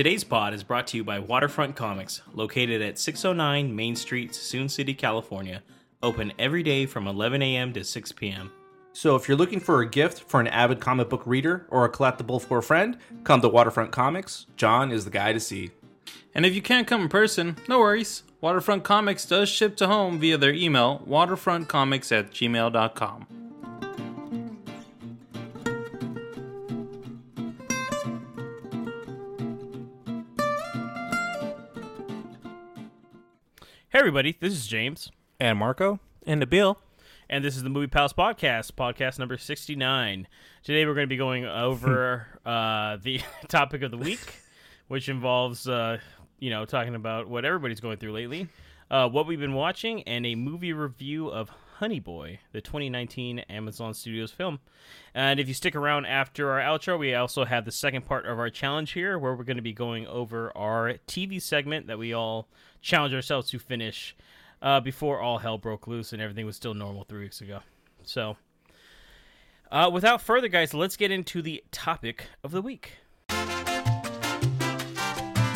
Today's pod is brought to you by Waterfront Comics, located at 609 Main Street, Suisun City, California. Open every day from 11 a.m. to 6 p.m. So if you're looking for a gift for an avid comic book reader or a collectible for a friend, come to Waterfront Comics. John is the guy to see. And if you can't come in person, no worries. Waterfront Comics does ship to home via their email, waterfrontcomics at gmail.com. Hey, everybody, this is James, And Marco? And Nabil. and this is the Movie Pals Podcast, podcast number 69. Today we're going to be going over uh, the topic of the week, which involves, uh, you know, talking about what everybody's going through lately, uh, what we've been watching, and a movie review of Honey Boy, the 2019 Amazon Studios film. And if you stick around after our outro, we also have the second part of our challenge here, where we're going to be going over our TV segment that we all challenge ourselves to finish uh, before all hell broke loose and everything was still normal three weeks ago. So, uh, without further, guys, let's get into the topic of the week.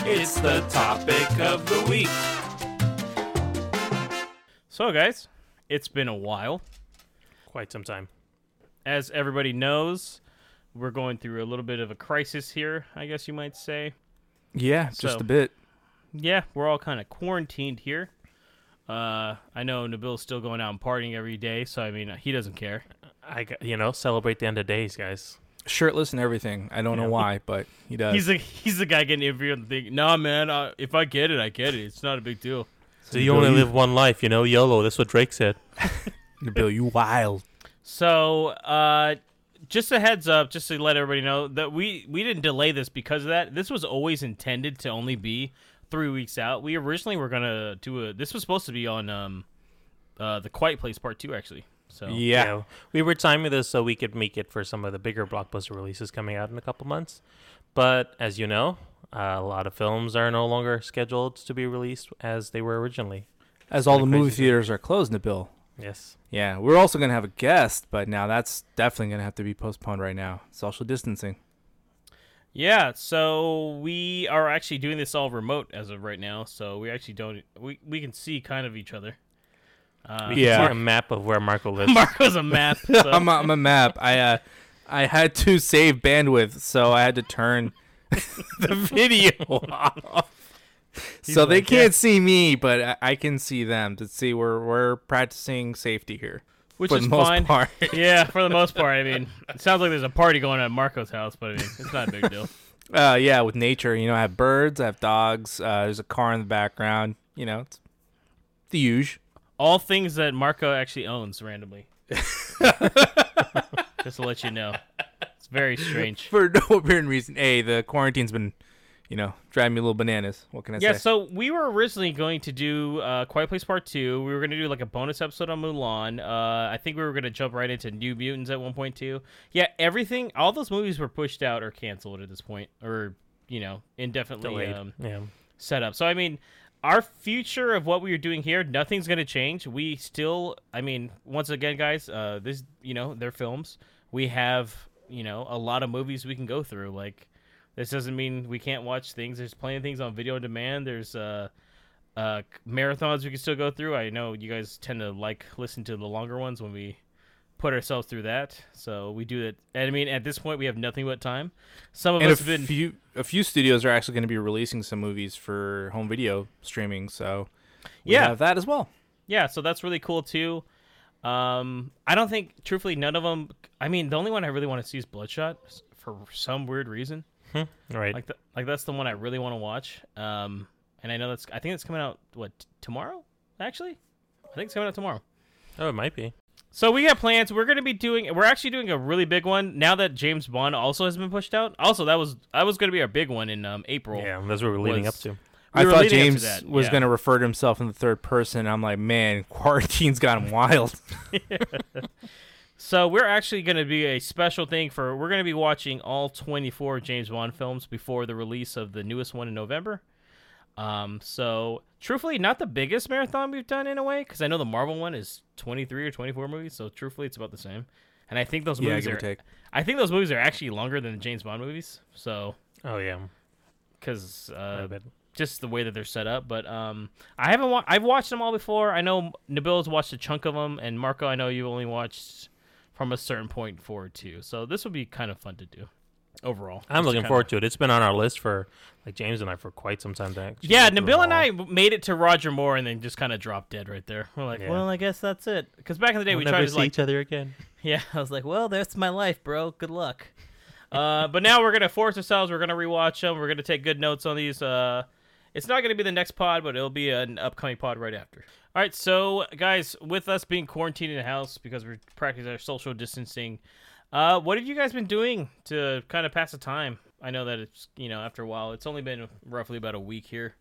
It's the topic of the week. So, guys, it's been a while. Quite some time. As everybody knows, we're going through a little bit of a crisis here, I guess you might say. Yeah, just So- a bit. Yeah, we're all kind of quarantined here. Uh, I know Nabil's still going out and partying every day, so I mean, he doesn't care. I got- you know celebrate the end of days, guys. Shirtless and everything. I don't know why, but he does. He's the he's the guy getting interviewed and thinking, "Nah, man, uh, if I get it, I get it. It's not a big deal." So you only live one life, you know. YOLO. That's what Drake said. Bill, you wild. So, uh, just a heads up, just to let everybody know that we we didn't delay this because of that. This was always intended to only be three weeks out. We originally were gonna do a. This was supposed to be on um, uh, the Quiet Place Part Two, actually. So Yeah. we were timing this so we could make it for some of the bigger blockbuster releases coming out in a couple months. But as you know, uh, a lot of films are no longer scheduled to be released as they were originally. As all the movie crazy. theaters are closed, Nabil. Yes. Yeah, we're also going to have a guest, but now that's definitely going to have to be postponed right now. Social distancing. Yeah, so we are actually doing this all remote as of right now. So we actually don't we we can see kind of each other. Uh, We Yeah. see a map of where Marco lives. Marco's a map. So. I'm, a, I'm a map. I uh, I had to save bandwidth, so I had to turn the video off. So they can't yeah. see me, but I, I can see them to see we're we're practicing safety here. Which for is fine. part. yeah, for the most part. I mean, it sounds like there's a party going on at Marco's house, but I mean, it's not a big deal. Uh, yeah, with nature, you know, I have birds, I have dogs. Uh, there's a car in the background. You know, it's the usual. All things that Marco actually owns randomly. Just to let you know, it's very strange. For no apparent reason. Hey, the quarantine's been, you know, driving me a little bananas. What can I Yeah, say? Yeah, so we were originally going to do uh, Quiet Place Part Two. We were going to do like a bonus episode on Mulan. Uh, I think we were going to jump right into New Mutants at one point too. Yeah, everything, all those movies were pushed out or canceled at this point, or you know, indefinitely Delayed. um, yeah. set up. So I mean, our future of what we are doing here, nothing's going to change. We still, I mean, once again, guys, uh, this, you know, they're films. We have, you know, a lot of movies we can go through. Like, this doesn't mean we can't watch things. There's plenty of things on video demand. There's uh, uh, marathons we can still go through. I know you guys tend to like listen to the longer ones when we put ourselves through that. So we do that. And I mean, at this point, we have nothing but time. Some of and us have been few a few studios are actually going to be releasing some movies for home video streaming, so we Yeah. have that as well. Yeah, so that's really cool too. Um, I don't think, truthfully, none of them. I mean, the only one I really want to see is Bloodshot for some weird reason. Right. Like, the, like that's the one I really want to watch. Um, and I know that's. I think it's coming out what t- tomorrow. Actually, I think it's coming out tomorrow. oh, it might be. So we got plans. We're gonna be doing. We're actually doing a really big one now that James Bond also has been pushed out. Also, that was that was gonna be our big one in um, April. Yeah, that's what we're leading was- up to. We I thought leading to James was yeah. going to refer to himself in the third person. I'm like, man, quarantine's got him wild. So we're actually going to be a special thing for we're going to be watching all 24 James Bond films before the release of the newest one in November. Um, so truthfully, not the biggest marathon we've done in a way because I know the Marvel one is 23 or 24 movies. So truthfully, it's about the same. And I think those yeah, movies give are. Take. I think those movies are actually longer than the James Bond movies. So Oh yeah. because uh, just the way that they're set up. But um, I haven't. Wa- I've watched them all before. I know Nabil's watched a chunk of them, and Marco, I know you only watched from a certain point forward too. So this will be kind of fun to do overall. I'm looking forward to it. It's been on our list for like James and I for quite some time. Actually Yeah, Nabil and. I made it to Roger Moore, and then just kind of dropped dead right there. We're like, Yeah. well, I guess that's it. Because back in the day, We'll we tried to see like each other again. Yeah, I was like, well, that's my life, bro. Good luck. Uh, but now we're gonna force ourselves. We're gonna rewatch them. We're gonna take good notes on these. Uh, it's not gonna be the next pod, but it'll be an upcoming pod right after. All right, so guys, with us being quarantined in the house because we're practicing our social distancing, uh, what have you guys been doing to kind of pass the time? I know that it's you know after a while. It's only been roughly about a week here,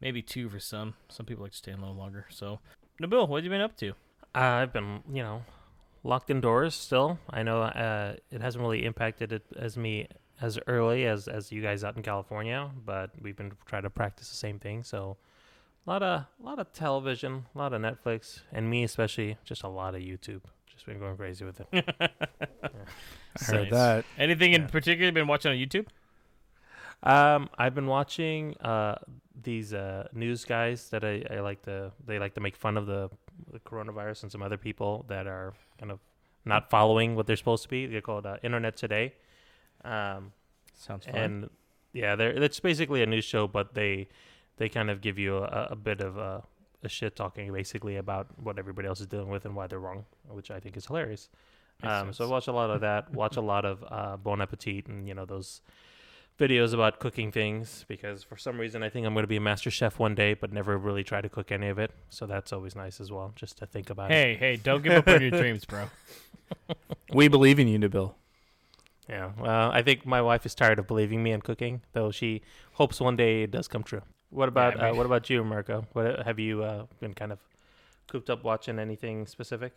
maybe two for some. Some people like to stay in a little longer. So, Nabil, what have you been up to? Uh, I've been, you know, locked indoors still. I know uh, it hasn't really impacted it as me as early as as you guys out in California, but we've been trying to practice the same thing. So a lot of a lot of television, a lot of Netflix, and me especially, just a lot of YouTube. Just been going crazy with it. I heard Nice. that. Anything in particular you've been watching on YouTube? Um, I've been watching uh these uh news guys that I, I like to they like to make fun of the, the coronavirus and some other people that are kind of not following what they're supposed to be. They're called uh, Internet Today. Um, Sounds fun. and yeah, they're it's basically a news show, but they they kind of give you a, a bit of a, a shit talking basically about what everybody else is dealing with and why they're wrong, which I think is hilarious. Um, so I watch a lot of that. Watch a lot of uh, Bon Appetit and you know those videos about cooking things because for some reason I think I'm going to be a master chef one day, but never really try to cook any of it. So that's always nice as well, just to think about it. Hey, hey, don't give up on your dreams, bro. We believe in you, Nabil. Yeah. Well, I think my wife is tired of believing me in cooking, though she hopes one day it does come true. What about I mean- uh, what about you, Marco? What have you uh, been kind of cooped up watching? Anything specific?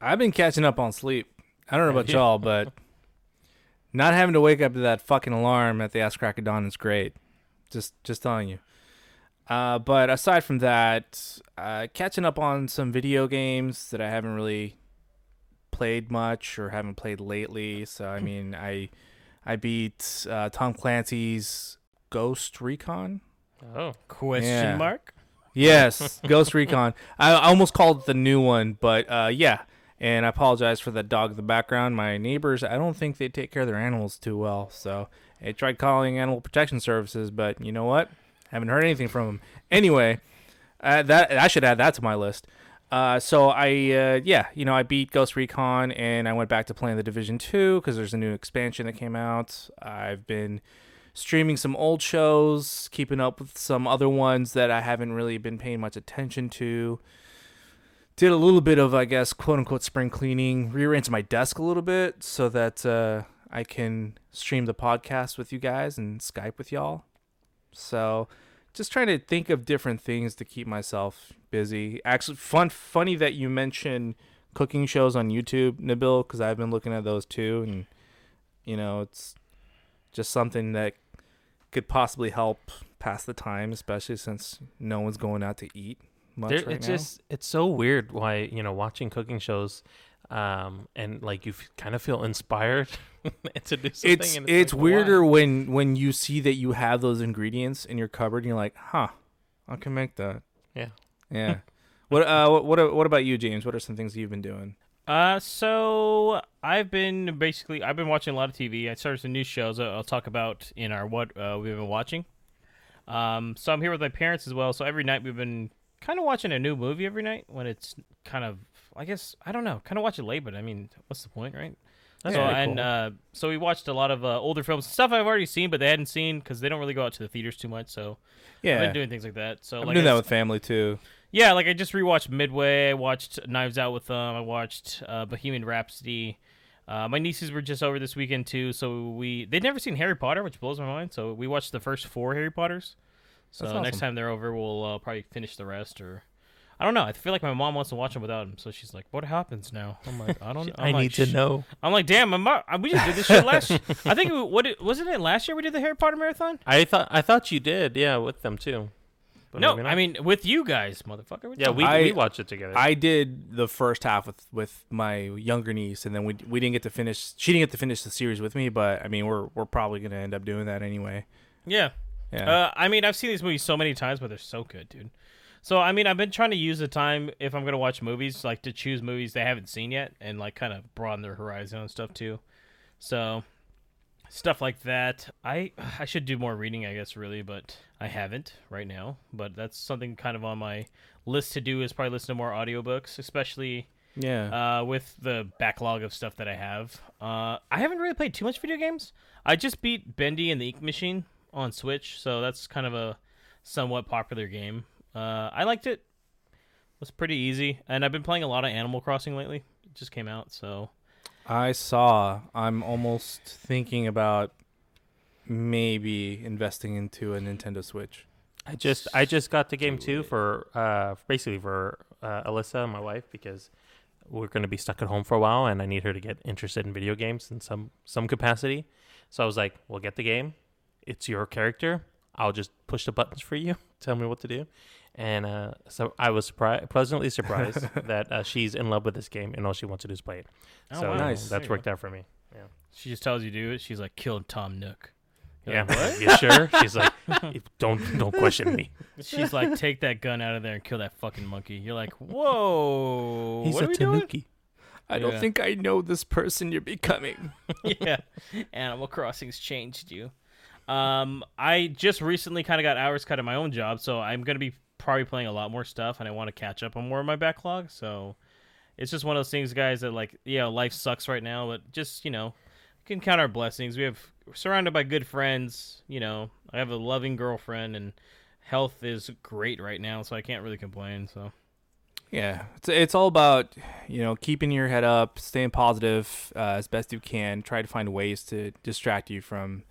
I've been catching up on sleep. I don't know about Yeah. y'all, but not having to wake up to that fucking alarm at the ass crack of dawn is great. Just just telling you. Uh, but aside from that, uh, catching up on some video games that I haven't really played much or haven't played lately. So I mean, I I beat uh, Tom Clancy's Ghost Recon. Oh, Question Yeah. mark? Yes, Ghost Recon. I I almost called it the new one, but uh, yeah. And I apologize for the dog in the background. My neighbors, I don't think they take care of their animals too well. So I tried calling Animal Protection Services, but you know what? Haven't heard anything from them. Anyway, uh, that I should add that to my list. Uh, so I, uh, yeah, you know, I beat Ghost Recon, and I went back to playing the Division Two because there's a new expansion that came out. I've been streaming some old shows, keeping up with some other ones that I haven't really been paying much attention to. Did a little bit of, I guess, quote unquote spring cleaning, rearranged my desk a little bit so that uh, I can stream the podcast with you guys and Skype with y'all. So, just trying to think of different things to keep myself busy. Actually, fun, funny that you mentioned cooking shows on YouTube, Nabil, because I've been looking at those too, and you know, it's just something that could possibly help pass the time, especially since no one's going out to eat much there, right it's now. just it's so weird why you know watching cooking shows, um, and like you f- kind of feel inspired to do something. it's and it's, like, why? weirder when when you see that you have those ingredients in your cupboard and you're like, huh, I can make that. Yeah. Yeah. what uh what what what about you, James? What are some things you've been doing? Uh, so I've been basically I've been watching a lot of TV. I started some new shows I'll talk about in our what uh, we've been watching. Um, so I'm here with my parents as well. So every night we've been kind of watching a new movie every night when it's kind of I guess I don't know, kind of watch it late, but I mean, what's the point, right? That's so and cool. uh, so we watched a lot of uh, older films, stuff I've already seen, but they hadn't seen because they don't really go out to the theaters too much. So Yeah. I've been doing things like that. So I've been doing that with family too. Yeah, like I just rewatched Midway. I watched Knives Out with them. I watched uh, Bohemian Rhapsody. Uh, my nieces were just over this weekend too, so we they'd never seen Harry Potter, which blows my mind. So we watched the first four Harry Potters. So That's next time they're over, we'll uh, probably finish the rest. Or I don't know. I feel like my mom wants to watch them without him, so she's like, "What happens now?" I'm like, "I don't. I like, need to know. I'm like, "Damn, my mom, we just did this shit last. I think we, what it, wasn't it last year we did the Harry Potter marathon? I thought I thought you did, yeah, with them too. But no. I mean with you guys, motherfucker. What yeah, we I- we watched it together. I did the first half with with my younger niece, and then we we didn't get to finish. She didn't get to finish the series with me, but I mean, we're we're probably gonna end up doing that anyway. Yeah, Yeah. Uh, I mean, I've seen these movies so many times, but they're so good, dude. So I mean, I've been trying to use the time if I'm gonna watch movies, like to choose movies they haven't seen yet, and like kind of broaden their horizon and stuff too. So stuff like that. I I should do more reading, I guess, really, but I haven't right now. But that's something kind of on my list to do is probably listen to more audiobooks, especially yeah. uh, with the backlog of stuff that I have. Uh, I haven't really played too much video games. I just beat Bendy and the Ink Machine on Switch, so that's kind of a somewhat popular game. Uh, I liked it. It was pretty easy, and I've been playing a lot of Animal Crossing lately. It just came out, so I saw. I'm almost thinking about maybe investing into a Nintendo Switch. I just I just got the game too for uh basically for uh, Alyssa, my wife, because we're going to be stuck at home for a while, and I need her to get interested in video games in some some capacity. So I was like, "We'll get the game. It's your character. I'll just push the buttons for you. Tell me what to do." And uh, so I was surprised, pleasantly surprised that uh, she's in love with this game, and all she wants to do is play it. Oh, so wow. Nice. That's you worked out for me. Yeah. she just tells you to do it. She's like, "Killed Tom Nook." You're Yeah. like, what? you sure? She's like, "Don't don't question me." She's like, "Take that gun out of there and kill that fucking monkey." You're like, "Whoa, what are we doing?" I don't Yeah. think I know this person you're becoming. yeah, Animal Crossing's changed you. Um, I just recently kind of got hours cut at my own job, so I'm gonna be probably playing a lot more stuff, and I want to catch up on more of my backlog. So it's just one of those things, guys. That like, yeah, life sucks right now, but just you know, we can count our blessings. We have we're surrounded by good friends. You know, I have a loving girlfriend, and health is great right now, so I can't really complain. So Yeah, it's it's all about you know keeping your head up, staying positive uh, as best you can. Try to find ways to distract you from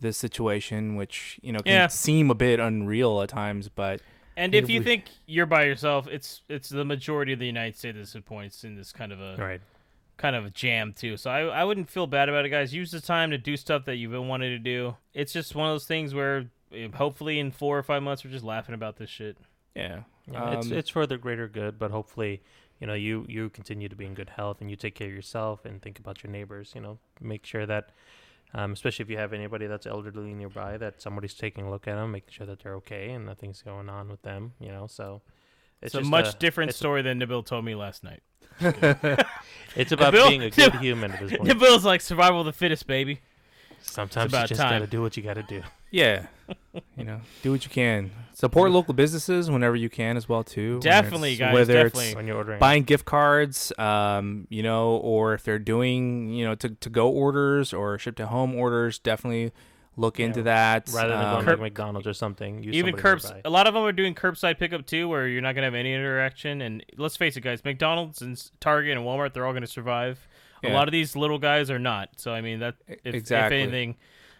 this situation, which you know can Yeah. seem a bit unreal at times. But And if you think you're by yourself, it's it's the majority of the United States at this point is in this kind of a Right. kind of a jam too. So I I wouldn't feel bad about it, guys. Use the time to do stuff that you've been wanting to do. It's just one of those things where eh, hopefully in four or five months we're just laughing about this shit. yeah, Yeah, it's um, it's for the greater good, but hopefully, you know, you you continue to be in good health and you take care of yourself and think about your neighbors. You know, make sure that, um, especially if you have anybody that's elderly nearby, that somebody's taking a look at them, making sure that they're okay and nothing's going on with them. You know, so It's, it's a much a- different it's a- story than Nabil told me last night. It's about Nabil- being a good human at this point. Nabil's like survival of the fittest, baby. Sometimes you just time. gotta do what you gotta do. Yeah. you know, do what you can. Support local businesses whenever you can as well too. Definitely, it's- guys, Whether definitely. it's When you're ordering, buying gift cards, um, you know, or if they're doing, you know, to to go orders or ship to home orders, definitely look Yeah, into that. rather than Um, going Curb- to McDonald's or something, use Even somebody curbs. nearby. A lot of them are doing curbside pickup too, where you're not gonna have any interaction. And let's face it, guys, McDonald's and Target and Walmart, they're all gonna survive. A lot of these little guys are not. So I mean, that if, if anything,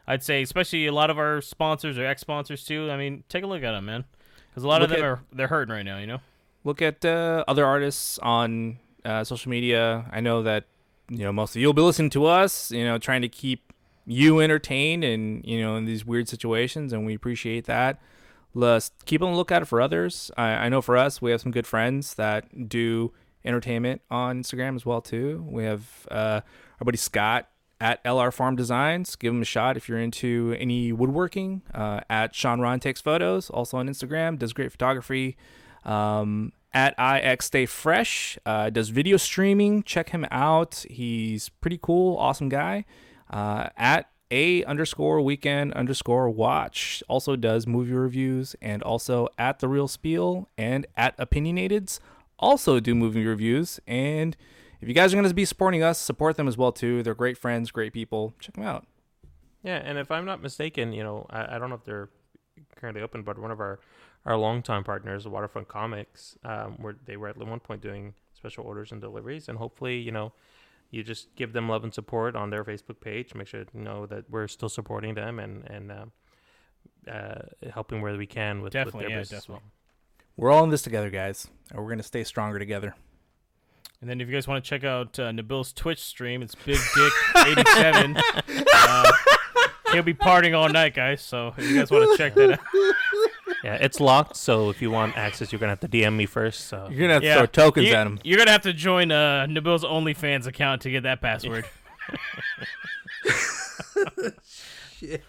I'd say, especially a lot of our sponsors or ex sponsors too. I mean, take a look at them, man, because a lot of them at- are they're hurting right now. You know. look at uh, other artists on uh, social media. I know that you know most of you'll be listening to us. You know, trying to keep you entertained and you know in these weird situations, and we appreciate that. Let's keep on the lookout for others. I, I know for us, we have some good friends that do entertainment on Instagram as well too. We have uh, our buddy Scott at LR Farm Designs. Give him a shot if you're into any woodworking. Uh, at Sean Ron takes photos, also on Instagram, does great photography. Um, at IX Stay Fresh, uh, does video streaming. Check him out. He's pretty cool, awesome guy. Uh, at a underscore weekend underscore watch also does movie reviews and also at the real spiel and at opinionateds also do movie reviews and if you guys are going to be supporting us support them as well too they're great friends great people check them out Yeah, and if I'm not mistaken, you know, I, I don't know if they're currently open, but one of our our longtime partners, Waterfront Comics, um, were they were at one point doing special orders and deliveries, and hopefully, you know, you just give them love and support on their Facebook page. Make sure to know that we're still supporting them and and um, uh, helping where we can with, with Definitely, their yeah, business. as definitely. we're all in this together guys and we're going to stay stronger together And then if you guys want to check out uh, Nabil's Twitch stream, it's Big Dick eighty seven. uh, he'll be partying all night, guys. So if you guys want to check that out. Yeah, it's locked, so if you want access, you're gonna have to DM me first. So you're going to have to yeah, throw tokens you, at him. You're gonna have to join uh, Nabil's OnlyFans account to get that password. Shit.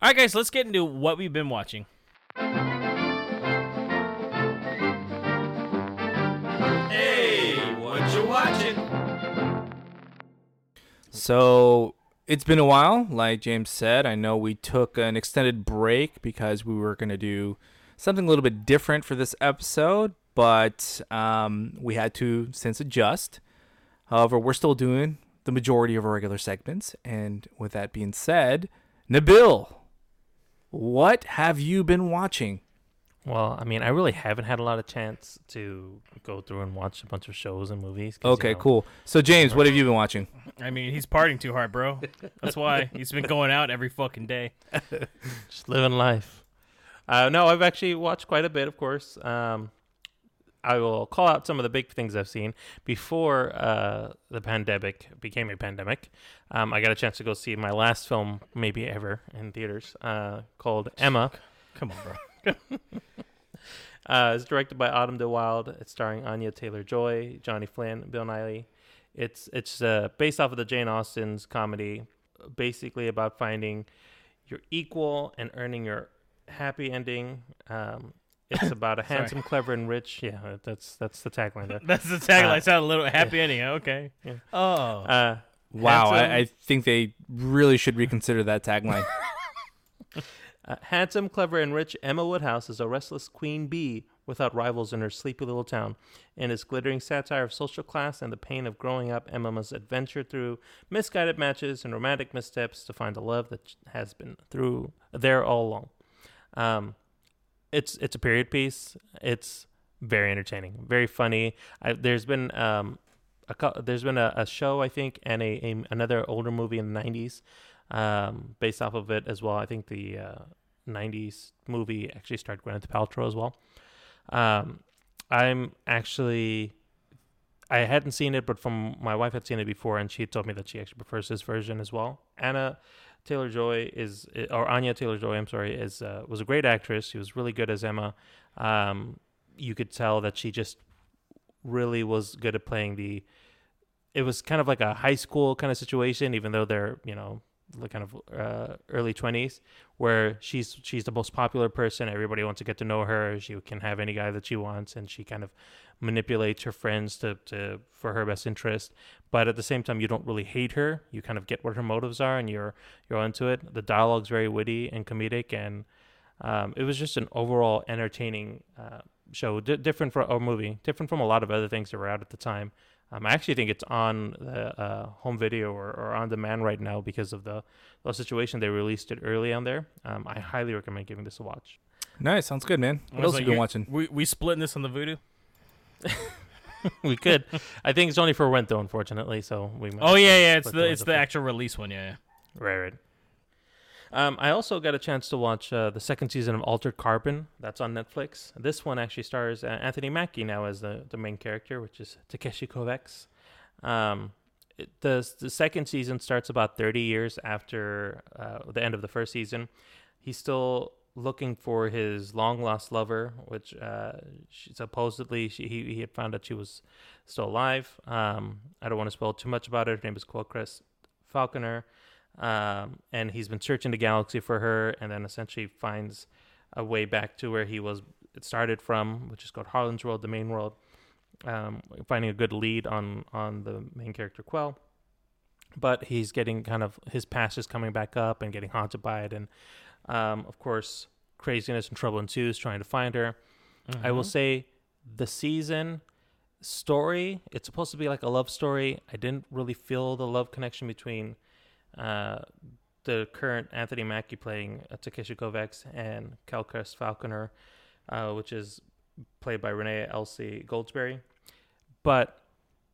All right, guys, let's get into what we've been watching. So it's been a while, like James said. I know we took an extended break because we were going to do something a little bit different for this episode, but um, we had to since adjust. However, we're still doing the majority of our regular segments. And with that being said, Nabil, what have you been watching? Well, I mean, I really haven't had a lot of chance to go through and watch a bunch of shows and movies. 'cause, you Okay, know, cool. So, James, what have you been watching? I mean, he's partying too hard, bro. That's why he's been going out every fucking day. Just living life. Uh, no, I've actually watched quite a bit, of course. Um, I will call out some of the big things I've seen before uh, the pandemic became a pandemic. Um, I got a chance to go see my last film, maybe ever, in theaters, uh, called Emma. Come on, bro. Uh, it's directed by Autumn de Wilde. It's starring Anya Taylor Joy, Johnny Flynn, Bill Nighy. It's it's uh, based off of the Jane Austen's comedy, basically about finding your equal and earning your happy ending. Um, it's about a handsome, clever, and rich. Yeah, that's that's the tagline there. That's the tagline. Uh, Sound a little happy ending. Okay. Yeah. Oh. Uh, Wow, I, I think they really should reconsider that tagline. Uh, handsome, clever, and rich Emma Woodhouse is a restless queen bee without rivals in her sleepy little town. In its glittering satire of social class and the pain of growing up, Emma must adventure through misguided matches and romantic missteps to find the love that has been through there all along. Um, it's it's a period piece. It's very entertaining, very funny. I, there's been um, a there's been a, a show I think and a, a another older movie in the '90s um, based off of it as well. I think the uh, 90s movie actually starred Gwyneth Paltrow as well. Um, I'm actually, I hadn't seen it, but from my wife had seen it before, and she told me that she actually prefers this version as well. Anna Taylor Joy is, or Anya Taylor Joy, I'm sorry, is uh, was a great actress. She was really good as Emma. Um, you could tell that she just really was good at playing the. It was kind of like a high school kind of situation, even though they're you know kind of uh, early 20s where she's she's the most popular person. Everybody wants to get to know her. She can have any guy that she wants and she kind of manipulates her friends to, to for her best interest. But at the same time you don't really hate her. You kind of get what her motives are and you're you're into it. The dialogue's very witty and comedic and um, it was just an overall entertaining uh, show. D- different for a movie. Different from a lot of other things that were out at the time um, I actually think it's on the uh, home video or, or on demand right now because of the, the situation. They released it early on there. Um, I highly recommend giving this a watch. nice, sounds good, man. I What else like, have you been watching? We we splitting this on the voodoo. we could. I think it's only for rent though, unfortunately. So we. Might Oh yeah, yeah. It's split the it's up the actual release one. Yeah. yeah. Right, right. Um, I also got a chance to watch uh, the second season of Altered Carbon. That's on Netflix. This one actually stars uh, Anthony Mackie now as the, the main character, which is Takeshi Kovacs. Um, the the second season starts about 30 years after uh, the end of the first season. He's still looking for his long lost lover, which uh, she, supposedly she, he he had found that she was still alive. Um, I don't want to spoil too much about it. Her name is Quellcrist Falconer um, and he's been searching the galaxy for her, and then essentially finds a way back to where he was it started from, which is called Harlan's World, the main world. Um, finding a good lead on on the main character Quell, but he's getting kind of his past is coming back up and getting haunted by it, and um, of course craziness and trouble ensues trying to find her. I will Mhm. say the season story, it's supposed to be like a love story. I didn't really feel the love connection between uh, the current Anthony Mackie playing uh, Takeshi Kovacs and Quellcrist Falconer, uh, which is played by Renee Elise Goldsberry. But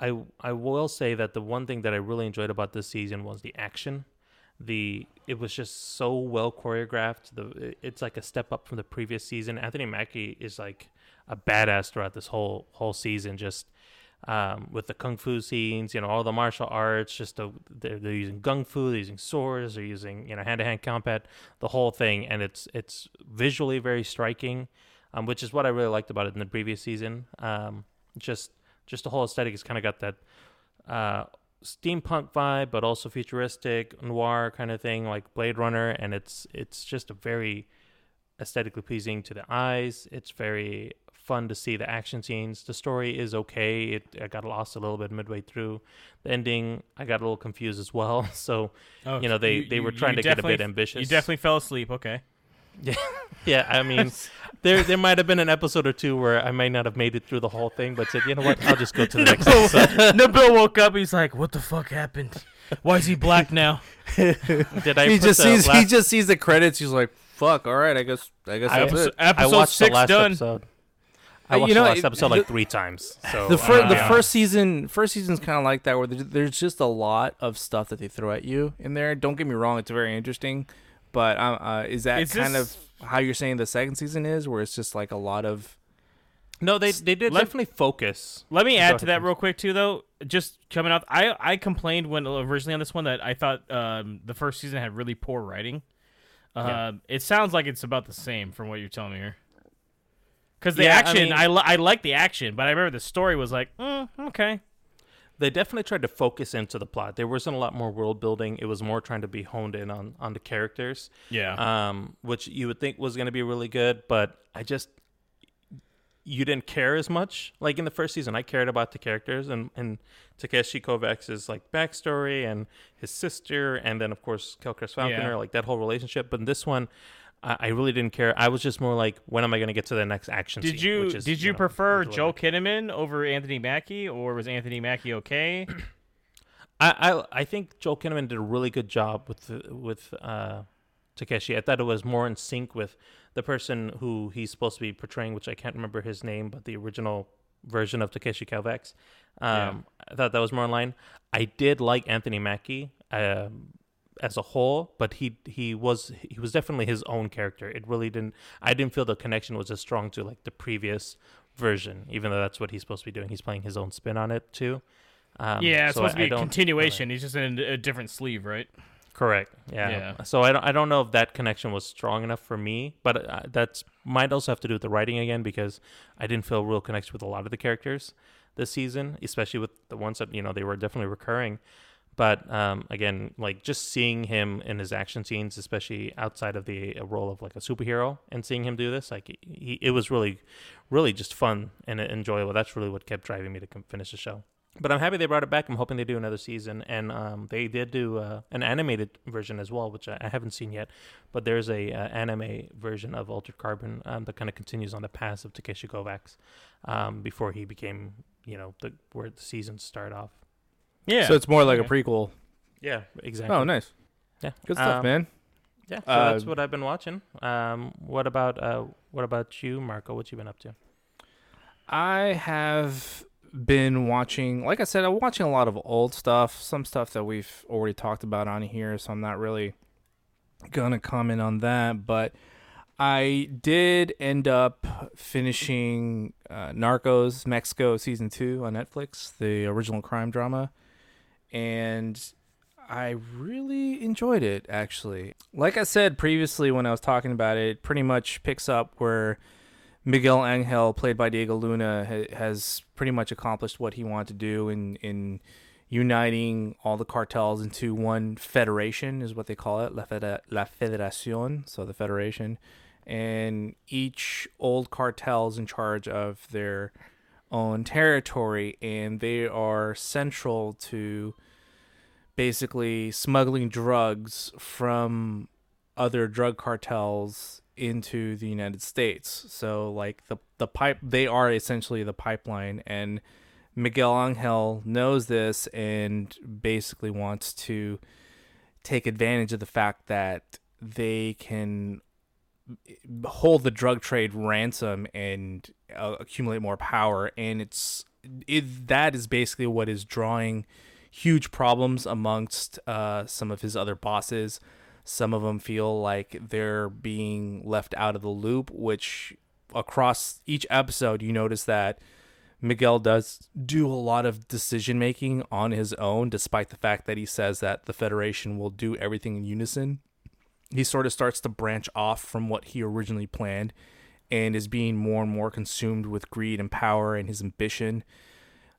I I will say that the one thing that I really enjoyed about this season was the action. The it was just so well choreographed. The it's like a step up from the previous season. Anthony Mackie is like a badass throughout this whole whole season. Just um, with the kung fu scenes, you know, all the martial arts. Just the, they're, they're using kung fu, they're using swords, they're using you know hand to hand combat, the whole thing, and it's it's visually very striking, um, which is what I really liked about it in the previous season. Um, just just the whole aesthetic has kind of got that uh, steampunk vibe, but also futuristic noir kind of thing, like Blade Runner, and it's it's just a very aesthetically pleasing to the eyes. It's very fun to see the action scenes. The story is okay. It I got lost a little bit midway through. The ending, I got a little confused as well. So Oh, you know they they were trying to get a bit ambitious. You definitely fell asleep. Okay. yeah. yeah. I mean, there there might have been an episode or two where I might not have made it through the whole thing, but said, you know what, I'll just go to the next episode. Nabil woke up. He's like, "What the fuck happened? Why is he black now?" Did I he put just the sees he just sees the credits. He's like, "Fuck, all right, I guess I guess I, that's Episode, it." I watched six the last done. episode. Uh, I watched you know, the last it- episode the- like three times. So The fir- uh, the yeah. first season first season's kind of like that where there's just a lot of stuff that they throw at you in there. Don't get me wrong, it's very interesting, but um, uh, is that Is kind this- of how you're saying the second season is, where it's just like a lot of no, they they did Let- definitely focus. Let me add to that real quick too, though. Just coming out, I I complained when originally on this one that I thought um, the first season had really poor writing. Uh, Yeah. It sounds like it's about the same from what you're telling me here. Because the Yeah, I action, mean- I, li- I like the action, but I remember the story was like, mm, okay. They definitely tried to focus into the plot. There wasn't a lot more world building. It was more trying to be honed in on on the characters. Yeah. um, which you would think was going to be really good, but I just you didn't care as much. Like in the first season, I cared about the characters and and Takeshi Kovacs's like backstory and his sister, and then of course Quellcrist Falconer, Yeah. like that whole relationship. But in this one, I, I really didn't care. I was just more like, when am I going to get to the next action? did scene, you which is, did you know, prefer delivered. Joel Kinnaman over Anthony Mackie, or was Anthony Mackie okay? I, I I think Joel Kinnaman did a really good job with with uh, Takeshi. I thought it was more in sync with the person who he's supposed to be portraying, which I can't remember his name, but the original version of Takeshi Kovacs. Um, I thought that was more in line. I did like Anthony Mackie um, as a whole, but he he was he was definitely his own character. It really didn't. I didn't feel the connection was as strong to like the previous version, even though that's what he's supposed to be doing. He's playing his own spin on it too. Um, yeah, it's so supposed I- to be a continuation. He's just in a different sleeve, right? Correct. Yeah. Yeah. So I don't, I don't know if that connection was strong enough for me, but uh, that's might also have to do with the writing again because I didn't feel real connection with a lot of the characters this season, especially with the ones that you know they were definitely recurring. But um, again, like just seeing him in his action scenes, especially outside of the uh, role of like a superhero, and seeing him do this, like he, it was really, really just fun and enjoyable. That's really what kept driving me to finish the show. But I'm happy they brought it back. I'm hoping they do another season, and um, they did do uh, an animated version as well, which I, I haven't seen yet. But there's a uh, anime version of Altered Carbon um, that kind of continues on the path of Takeshi Kovacs um, before he became, you know, the where the seasons start off. Yeah. so it's more like Okay. a prequel. Yeah, exactly. Oh, nice, Yeah, good stuff, Um, man. Yeah, so that's Uh, what I've been watching. Um, what about uh, what about you, Marco? What you been up to? I have been watching, like I said, I'm watching a lot of old stuff, some stuff that we've already talked about on here, so I'm not really gonna comment on that. But I did end up finishing uh, Narcos Mexico season two on Netflix, the original crime drama, and I really enjoyed it actually. Like I said previously when I was talking about it, it pretty much picks up where Miguel Angel, played by Diego Luna, ha- has pretty much accomplished what he wanted to do in in uniting all the cartels into one federation, is what they call it, La, Fede- La Federación, so the federation. And each old cartel is in charge of their own territory, and they are central to basically smuggling drugs from other drug cartels into the United States. So like the the pipe they are essentially the pipeline and Miguel Angel knows this and basically wants to take advantage of the fact that they can hold the drug trade ransom and uh, accumulate more power and it's it, that is basically what is drawing huge problems amongst uh, some of his other bosses some of them feel like they're being left out of the loop, which across each episode, you notice that Miguel does do a lot of decision making on his own, despite the fact that he says that the Federation will do everything in unison. He sort of starts to branch off from what he originally planned and is being more and more consumed with greed and power and his ambition.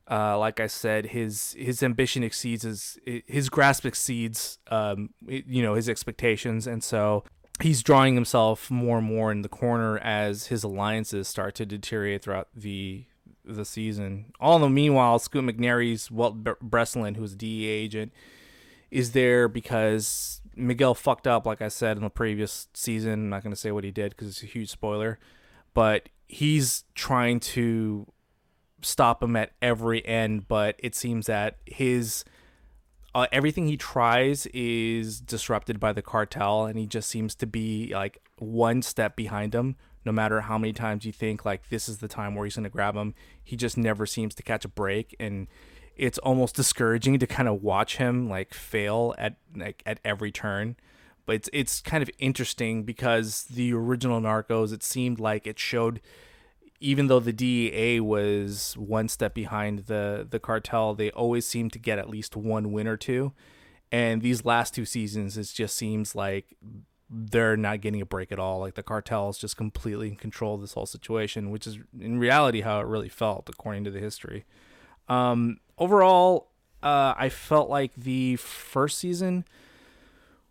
Uh, like I said, his his ambition exceeds his his grasp exceeds um, you know his expectations, and so he's drawing himself more and more in the corner as his alliances start to deteriorate throughout the the season. All in the meanwhile, Scoot McNairy's Walt Breslin, who's a DEA agent, is there because Miguel fucked up, like I said in the previous season. I'm not going to say what he did because it's a huge spoiler, but he's trying to stop him at every end, but it seems that his uh, everything he tries is disrupted by the cartel, and he just seems to be like one step behind him. No matter how many times you think like this is the time where he's going to grab him, he just never seems to catch a break, and it's almost discouraging to kind of watch him like fail at like at every turn. But it's it's kind of interesting because the original Narcos, it seemed like it showed even though the DEA was one step behind the the cartel, they always seem to get at least one win or two. And these last two seasons, it just seems like they're not getting a break at all. Like the cartel is just completely in control of this whole situation, which is in reality how it really felt, according to the history. Um, overall, uh, I felt like the first season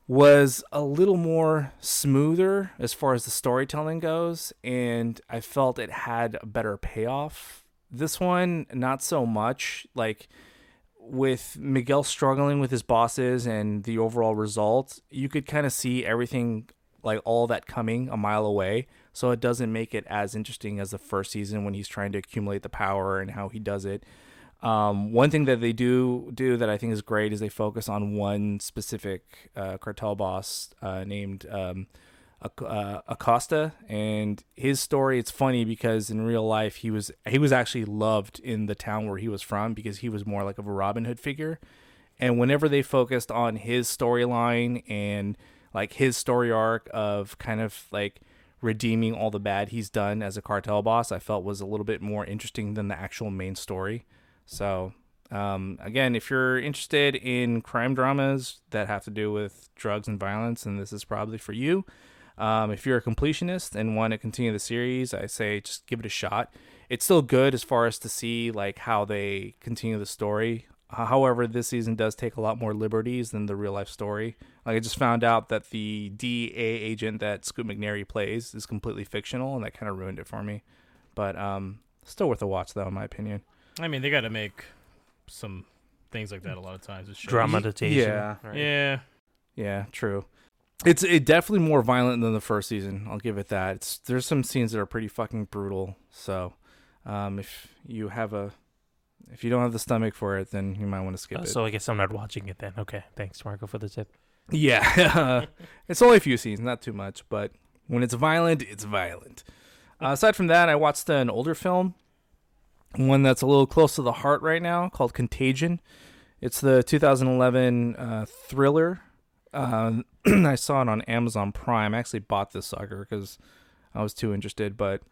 was a little more smoother as far as the storytelling goes, and I felt it had a better payoff. This one, not so much. Like with Miguel struggling with his bosses and the overall result, you could kind of see everything like all that coming a mile away. So it doesn't make it as interesting as the first season when he's trying to accumulate the power and how he does it. Um, one thing that they do do that I think is great is they focus on one specific uh, cartel boss uh, named um, uh, Acosta, and his story. It's funny because in real life he was he was actually loved in the town where he was from because he was more like of a Robin Hood figure. And whenever they focused on his storyline and like his story arc of kind of like redeeming all the bad he's done as a cartel boss, I felt was a little bit more interesting than the actual main story. So, um, again, if you're interested in crime dramas that have to do with drugs and violence, and this is probably for you. Um, if you're a completionist and want to continue the series, I say just give it a shot. It's still good as far as to see like how they continue the story. However, this season does take a lot more liberties than the real life story. Like I just found out that the DA agent that Scoot McNairy plays is completely fictional, and that kind of ruined it for me. But um, still worth a watch, though, in my opinion. I mean, they got to make some things like that a lot of times. It's Dramatization. Yeah. Right? Yeah. Yeah, true. It's it definitely more violent than the first season. I'll give it that. It's there's some scenes that are pretty fucking brutal. So, um, if you have a if you don't have the stomach for it, then you might want to skip Oh, it. so I guess I'm not watching it then. Okay, thanks, Marco, for the tip. Yeah, it's only a few scenes, not too much, but when it's violent, it's violent. Uh, aside from that, I watched an older film, one that's a little close to the heart right now, called Contagion. It's the 2011 uh, thriller. Uh, I saw it on Amazon Prime. I actually bought this sucker because I was too interested. But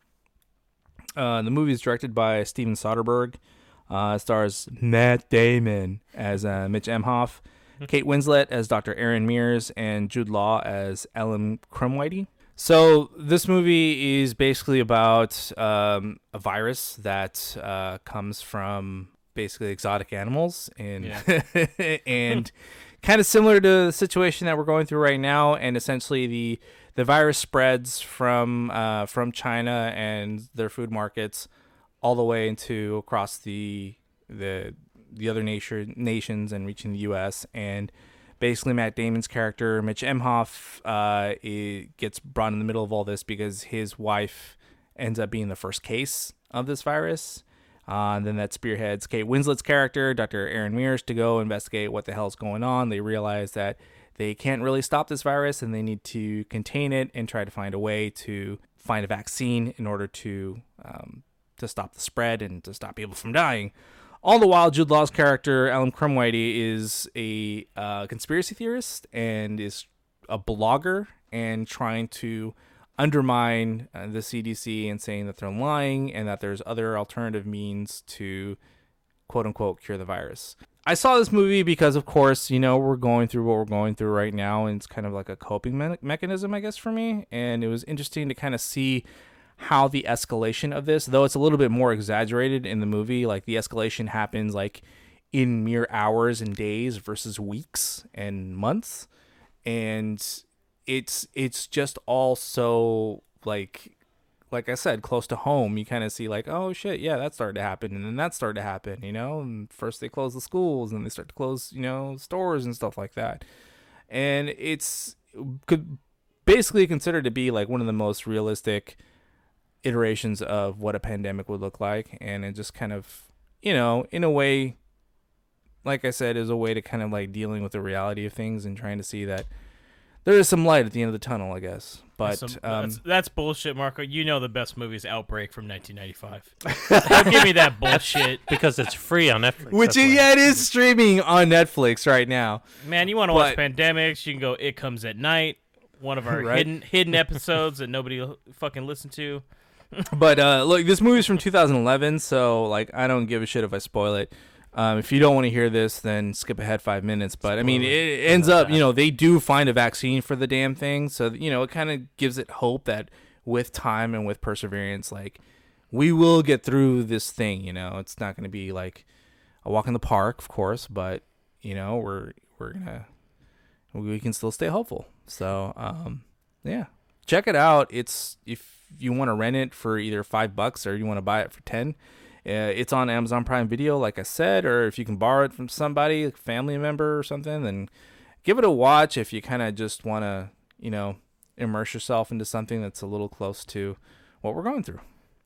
uh, the movie is directed by Steven Soderbergh. Uh, it stars Matt Damon as uh, Mitch Emhoff. Kate Winslet as Dr. Erin Mears and Jude Law as Alan Krumwiede. So this movie is basically about um, a virus that uh, comes from basically exotic animals and and kind of similar to the situation that we're going through right now. And essentially the the virus spreads from uh, from China and their food markets all the way into across the the the other nation nations and reaching the U.S. and basically Matt Damon's character Mitch Emhoff uh, gets brought in the middle of all this because his wife ends up being the first case of this virus. Uh, and then that spearheads Kate Winslet's character, Dr. Erin Mears, to go investigate what the hell's going on. They realize that they can't really stop this virus and they need to contain it and try to find a way to find a vaccine in order to um, to stop the spread and to stop people from dying. All the while, Jude Law's character, Alan Krumwiede, is a uh, conspiracy theorist and is a blogger and trying to undermine uh, the CDC and saying that they're lying and that there's other alternative means to quote unquote cure the virus. I saw this movie because, of course, you know, we're going through what we're going through right now, and it's kind of like a coping me- mechanism, I guess, for me. And it was interesting to kind of see how the escalation of this, though it's a little bit more exaggerated in the movie, like the escalation happens like in mere hours and days versus weeks and months. And it's it's just all so like like I said, close to home. You kind of see like, oh shit, yeah, that started to happen, and then that started to happen, you know. And first they close the schools, and then they start to close, you know, stores and stuff like that. And it's could basically considered to be like one of the most realistic iterations of what a pandemic would look like, and it just kind of, you know, in a way, like I said, is a way to kind of like dealing with the reality of things and trying to see that there is some light at the end of the tunnel, I guess. But Some- um, that's, that's bullshit, Marco. You know the best movie is Outbreak from 1995. Don't give me that bullshit, because it's free on Netflix. which that's why. yeah, it is streaming on Netflix right now. man. You want to watch pandemics? You can go. It comes at night. One of our Right. hidden hidden episodes that nobody fucking listen to. But uh, look, this movie's from 2011, so like I don't give a shit if I spoil it. Um, if you don't want to hear this, then skip ahead five minutes. But I mean, it ends up, you know, they do find a vaccine for the damn thing, so you know, it kind of gives it hope that with time and with perseverance, like we will get through this thing. You know, it's not going to be like a walk in the park, of course, but you know, we're we're gonna we can still stay hopeful. So, um, yeah, check it out. It's if you want to rent it for either five bucks or you want to buy it for ten. Uh, it's on Amazon Prime Video, like I said, or if you can borrow it from somebody, like a family member or something, then give it a watch. If you kind of just want to, you know, immerse yourself into something that's a little close to what we're going through.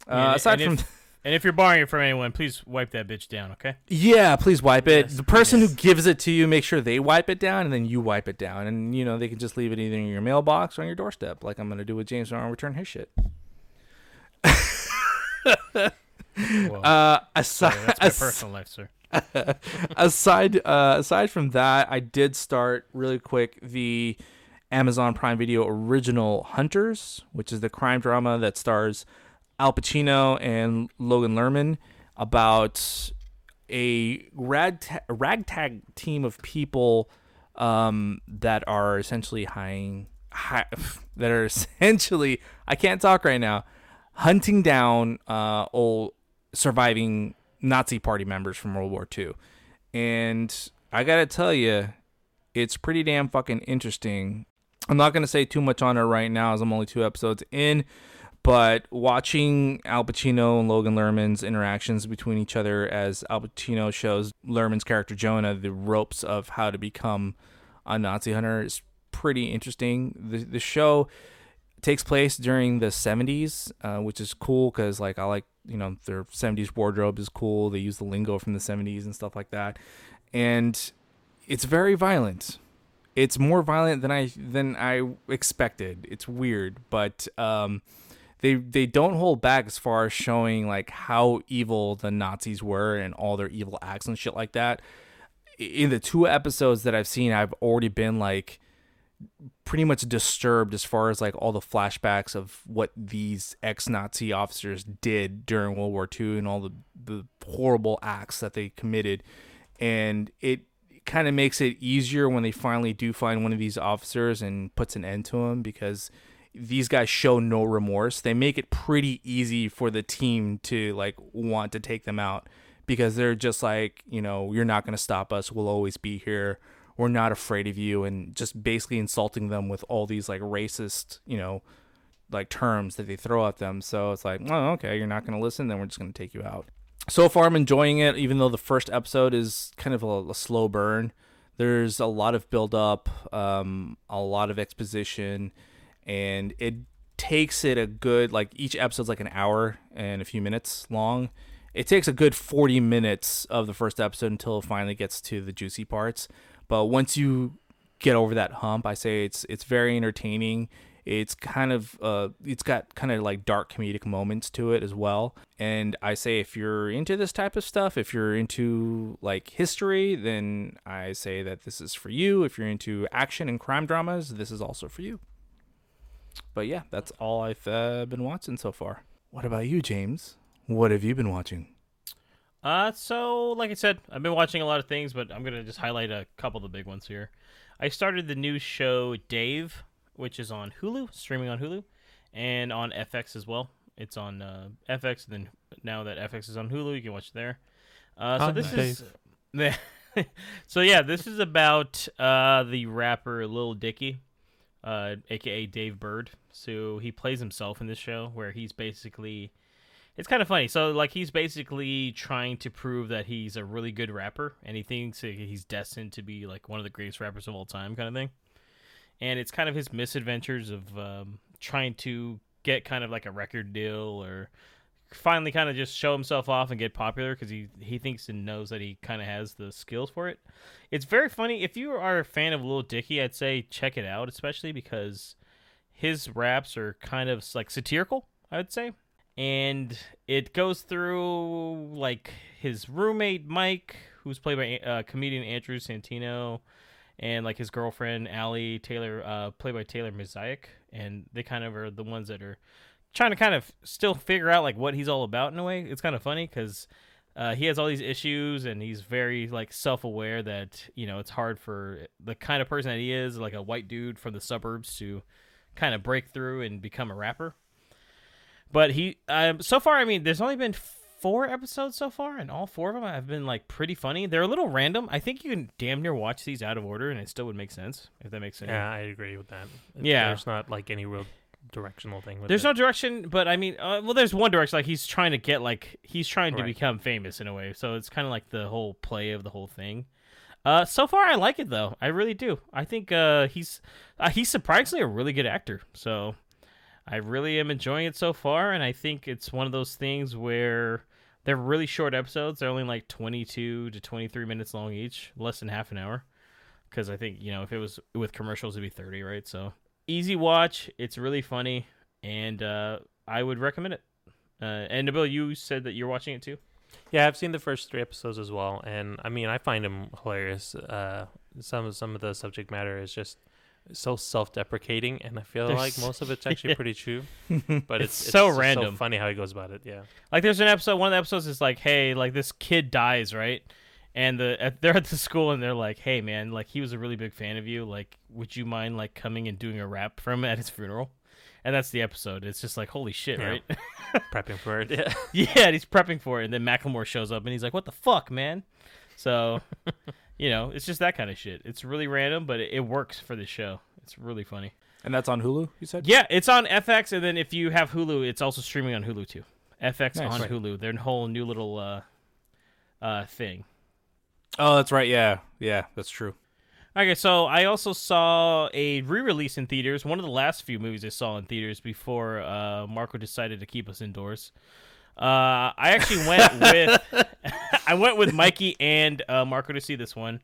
Uh, And- aside and from if, and if you're borrowing it from anyone, please wipe that bitch down. Okay. Yeah, please wipe it. Yes, the person yes. who gives it to you, make sure they wipe it down, and then you wipe it down. And you know they can just leave it either in your mailbox or on your doorstep, like I'm gonna do with James when I return his shit. Well, Uh, aside, sorry, that's my as- personal life, sir. aside, uh, aside from that, I did start really quick the Amazon Prime Video original Hunters, which is the crime drama that stars Al Pacino and Logan Lerman about a ragtag, ragtag team of people um, that are essentially hiring, hi, that are essentially I can't talk right now, hunting down uh, old surviving Nazi party members from World War II, and I gotta tell you, it's pretty damn fucking interesting. I'm not gonna say too much on it right now, as I'm only two episodes in. But watching Al Pacino and Logan Lerman's interactions between each other as Al Pacino shows Lerman's character Jonah the ropes of how to become a Nazi hunter is pretty interesting. The the show takes place during the 70s, uh, which is cool because like I like you know their 70s wardrobe is cool. They use the lingo from the 70s and stuff like that, and it's very violent. It's more violent than I than I expected. It's weird, but um, they they don't hold back as far as showing like how evil the Nazis were and all their evil acts and shit like that. In the two episodes that I've seen, I've already been like pretty much disturbed as far as like all the flashbacks of what these ex-Nazi officers did during World War II and all the the horrible acts that they committed, and it kind of makes it easier when they finally do find one of these officers and puts an end to him because these guys show no remorse. They make it pretty easy for the team to like want to take them out because they're just like, you know, you're not going to stop us. We'll always be here. We're not afraid of you and just basically insulting them with all these like racist, you know, like terms that they throw at them. So it's like, oh, okay, you're not going to listen, then we're just going to take you out. So far, I'm enjoying it, even though the first episode is kind of a, a slow burn. There's a lot of build up, um, a lot of exposition, and it takes it a good like each episode's like an hour and a few minutes long. It takes a good 40 minutes of the first episode until it finally gets to the juicy parts. But once you get over that hump, I say it's it's very entertaining. It's kind of uh it's got kind of like dark comedic moments to it as well. And I say if you're into this type of stuff, if you're into like history, then I say that this is for you. If you're into action and crime dramas, this is also for you. But yeah, that's all I've uh, been watching so far. What about you, James? What have you been watching? Uh, so like I said, I've been watching a lot of things, but I'm gonna just highlight a couple of the big ones here. I started the new show Dave, which is on Hulu, streaming on Hulu, and on FX as well. It's on uh, FX, and then now that FX is on Hulu, you can watch it there. Uh, so Oh, this nice. is, so yeah, this is about uh, the rapper Lil Dicky, uh, aka Dave Burd. So he plays himself in this show, where he's basically, it's kind of funny. So like he's basically trying to prove that he's a really good rapper, and he thinks he's destined to be like one of the greatest rappers of all time, kind of thing. And it's kind of his misadventures of um, trying to get kind of like a record deal or finally kind of just show himself off and get popular because he he thinks and knows that he kind of has the skills for it. It's very funny. If you are a fan of Lil Dicky, I'd say check it out, especially because his raps are kind of like satirical. I would say, and it goes through like his roommate Mike, who's played by uh, comedian Andrew Santino, and like his girlfriend Allie Taylor, uh, played by Taylor Misiak, and they kind of are the ones that are trying to kind of still figure out like what he's all about in a way. It's kind of funny because uh, he has all these issues and he's very like self-aware that you know it's hard for the kind of person that he is, like a white dude from the suburbs, to kind of break through and become a rapper. But he, um, so far, I mean, there's only been four episodes so far, and all four of them have been like pretty funny. They're a little random. I think you can damn near watch these out of order, and it still would make sense if that makes sense. Yeah, I agree with that. Yeah. There's not like any real directional thing with There's it. no direction, but I mean, uh, well, there's one direction. Like he's trying to get like he's trying to Right. become famous in a way. So it's kind of like the whole play of the whole thing. Uh, so far I like it though. I really do. I think uh, he's uh, he's surprisingly a really good actor. So I really am enjoying it so far, and I think it's one of those things where they're really short episodes. They're only like 22 to 23 minutes long each, less than half an hour. Because I think you know if it was with commercials, it'd be 30, right? So easy watch. It's really funny, and uh, I would recommend it. Uh, and Nabil, you said that you're watching it too. Yeah, I've seen the first three episodes as well, and I mean, I find him hilarious. Uh, some some of the subject matter is just so self-deprecating, and I feel There's- like most of it's actually yeah. pretty true. But It's it's, so just random. funny how he goes about it. Yeah, Like, there's an episode. One of the episodes is like, hey, like this kid dies, right? And the at, they're at the school and they're like, hey, man, like he was a really big fan of you. Like, would you mind like coming and doing a rap for him at his funeral? And that's the episode. It's just like, holy shit, Yeah. right? prepping for it. Yeah, yeah, and he's prepping for it, and then Macklemore shows up, and he's like, "What the fuck, man?" So, you know, it's just that kind of shit. It's really random, but it, it works for the show. It's really funny. And that's on Hulu, you said? Yeah, it's on FX, and then if you have Hulu, it's also streaming on Hulu too. FX Nice. on Right. Hulu. Their whole new little uh, uh thing. Oh, that's right. Yeah. Yeah, that's true. Okay, so I also saw a re-release in theaters. One of the last few movies I saw in theaters before uh, Marco decided to keep us indoors. Uh, I actually went with I went with Mikey and uh, Marco to see this one,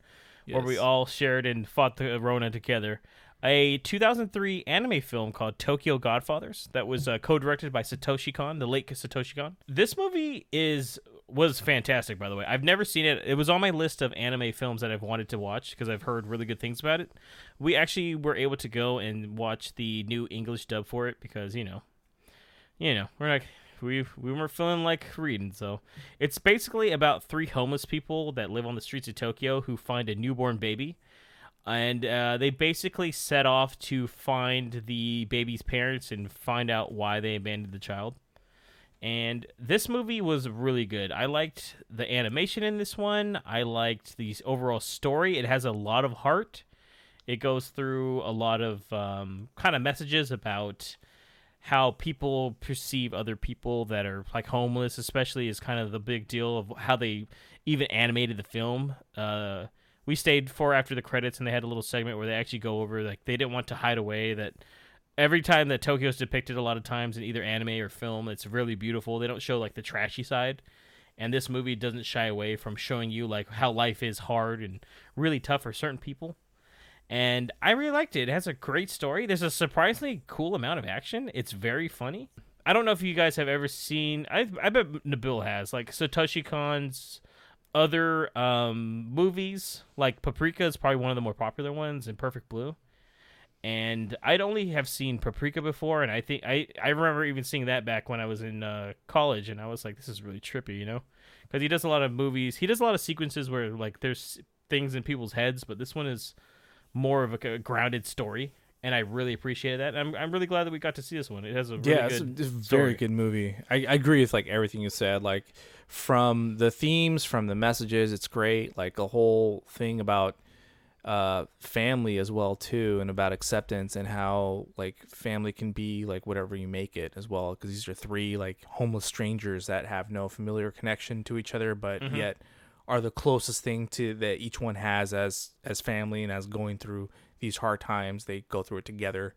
where we all shared and fought the Rona together. A 2003 anime film called Tokyo Godfathers that was uh, co-directed by Satoshi Kon, the late Satoshi Kon. This movie is was fantastic, by the way. I've never seen it. It was on my list of anime films that I've wanted to watch because I've heard really good things about it. We actually were able to go and watch the new English dub for it because you know, you know, we're like we we weren't feeling like reading. So it's basically about three homeless people that live on the streets of Tokyo who find a newborn baby and uh, they basically set off to find the baby's parents and find out why they abandoned the child. And this movie was really good. I liked the animation in this one. I liked the overall story. It has a lot of heart. It goes through a lot of um, kind of messages about how people perceive other people that are like homeless, especially is kind of the big deal of how they even animated the film. Uh, we stayed for after the credits and they had a little segment where they actually go over like they didn't want to hide away that every time that Tokyo's depicted a lot of times in either anime or film it's really beautiful they don't show like the trashy side and this movie doesn't shy away from showing you like how life is hard and really tough for certain people and I really liked it. It has a great story. There's a surprisingly cool amount of action. It's very funny. I don't know if you guys have ever seen. I I bet Nabil has like Satoshi Kon's other um, movies. Like Paprika is probably one of the more popular ones, and Perfect Blue. And I'd only have seen Paprika before, and I think I I remember even seeing that back when I was in uh, college, and I was like, this is really trippy, you know, because he does a lot of movies. He does a lot of sequences where like there's things in people's heads, but this one is more of a, a grounded story. and I really appreciated that. I'm I'm really glad that we got to see this one. It has a really yeah, it's good it's a story. very good movie. I, I agree with like everything you said. Like from the themes, from the messages, it's great. Like the whole thing about uh family as well too, and about acceptance and how like family can be like whatever you make it as well. Because these are three like homeless strangers that have no familiar connection to each other, but Mhm. yet are the closest thing to that each one has as as family and as going through these hard times. They go through it together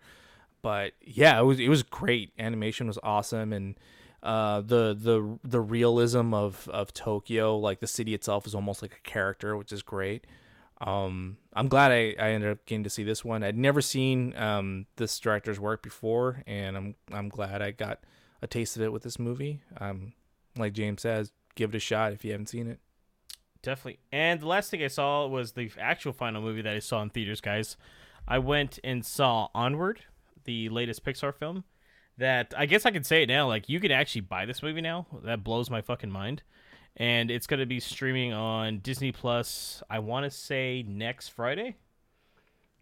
but yeah, it was it was great. Animation was awesome, and uh, the the the realism of of Tokyo, like the city itself, is almost like a character, which is great. Um, I'm glad I, I ended up getting to see this one. I'd never seen um, this director's work before, and I'm I'm glad I got a taste of it with this movie. Um, like James says, give it a shot if you haven't seen it. Definitely. And the last thing I saw was the actual final movie that I saw in theaters, guys. I went and saw Onward, the latest Pixar film. That I guess I can say it now. Like you can actually buy this movie now. That blows my fucking mind. And it's gonna be streaming on Disney Plus. I want to say next Friday.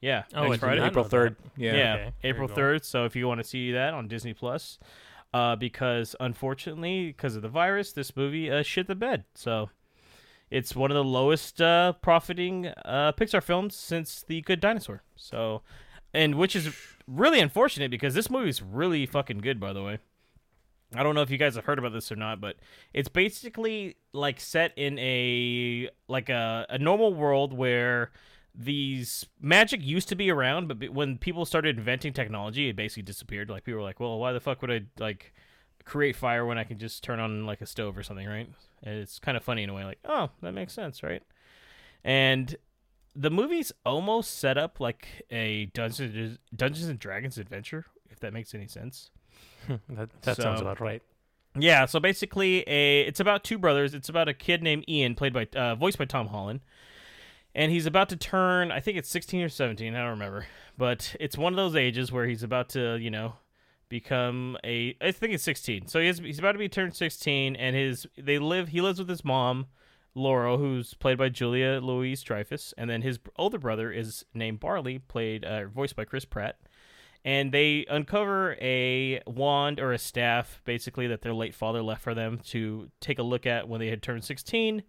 Yeah, Oh, I next Friday. April third. Yeah. Yeah, Okay, April third. So if you want to see that on Disney Plus, uh, because unfortunately, because of the virus, this movie uh, shit the bed. So it's one of the lowest uh, profiting uh, Pixar films since The Good Dinosaur. So, and which is really unfortunate because this movie is really fucking good, by the way. I don't know if you guys have heard about this or not, but it's basically like set in a like a, a normal world where these magic used to be around, but when people started inventing technology, it basically disappeared. Like people were like, "Well, why the fuck would I like create fire when I can just turn on like a stove or something?" Right? And it's kind of funny in a way, like, "Oh, that makes sense, right?" And the movie's almost set up like a Dungeons Dungeons and Dragons adventure, if that makes any sense. that that sounds about right. Yeah, so basically, a it's about two brothers. It's about a kid named Ian, played by uh, voiced by Tom Holland, and he's about to turn. I think it's sixteen or seventeen. I don't remember, but it's one of those ages where he's about to, you know, become a. I think it's sixteen. So he's he's about to be turned sixteen, and his they live. He lives with his mom, Laurel, who's played by Julia Louis-Dreyfus, and then his older brother is named Barley, played uh, voiced by Chris Pratt and they uncover a wand or a staff basically that their late father left for them to take a look at when they had turned 16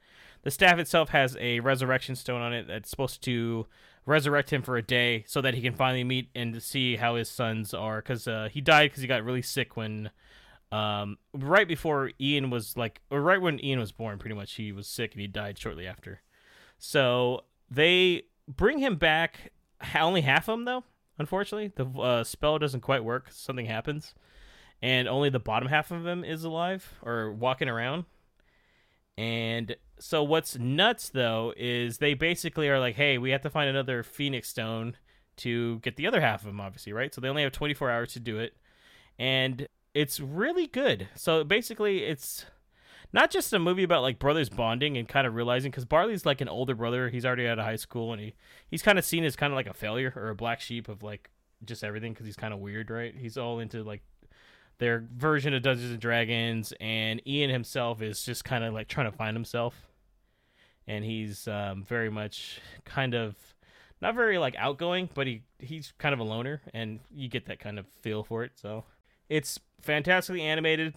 the staff itself has a resurrection stone on it that's supposed to resurrect him for a day so that he can finally meet and see how his sons are. Because uh, he died because he got really sick when um, right before ian was like or right when ian was born pretty much. He was sick and he died shortly after. So they bring him back only half of him though unfortunately the uh, spell doesn't quite work. Something happens and only the bottom half of him is alive or walking around. And so what's nuts though is they basically are like hey we have to find another phoenix stone to get the other half of him obviously right? So they only have 24 hours to do it. And it's really good. So basically it's not just a movie about like brothers bonding and kind of realizing because barley's like an older brother. He's already out of high school and he he's kind of seen as kind of like a failure or a black sheep of like just everything because he's kind of weird right? He's all into like their version of dungeons and dragons and ian himself is just kind of like trying to find himself. And he's um, very much kind of not very like outgoing but he he's kind of a loner and you get that kind of feel for it so. It's fantastically animated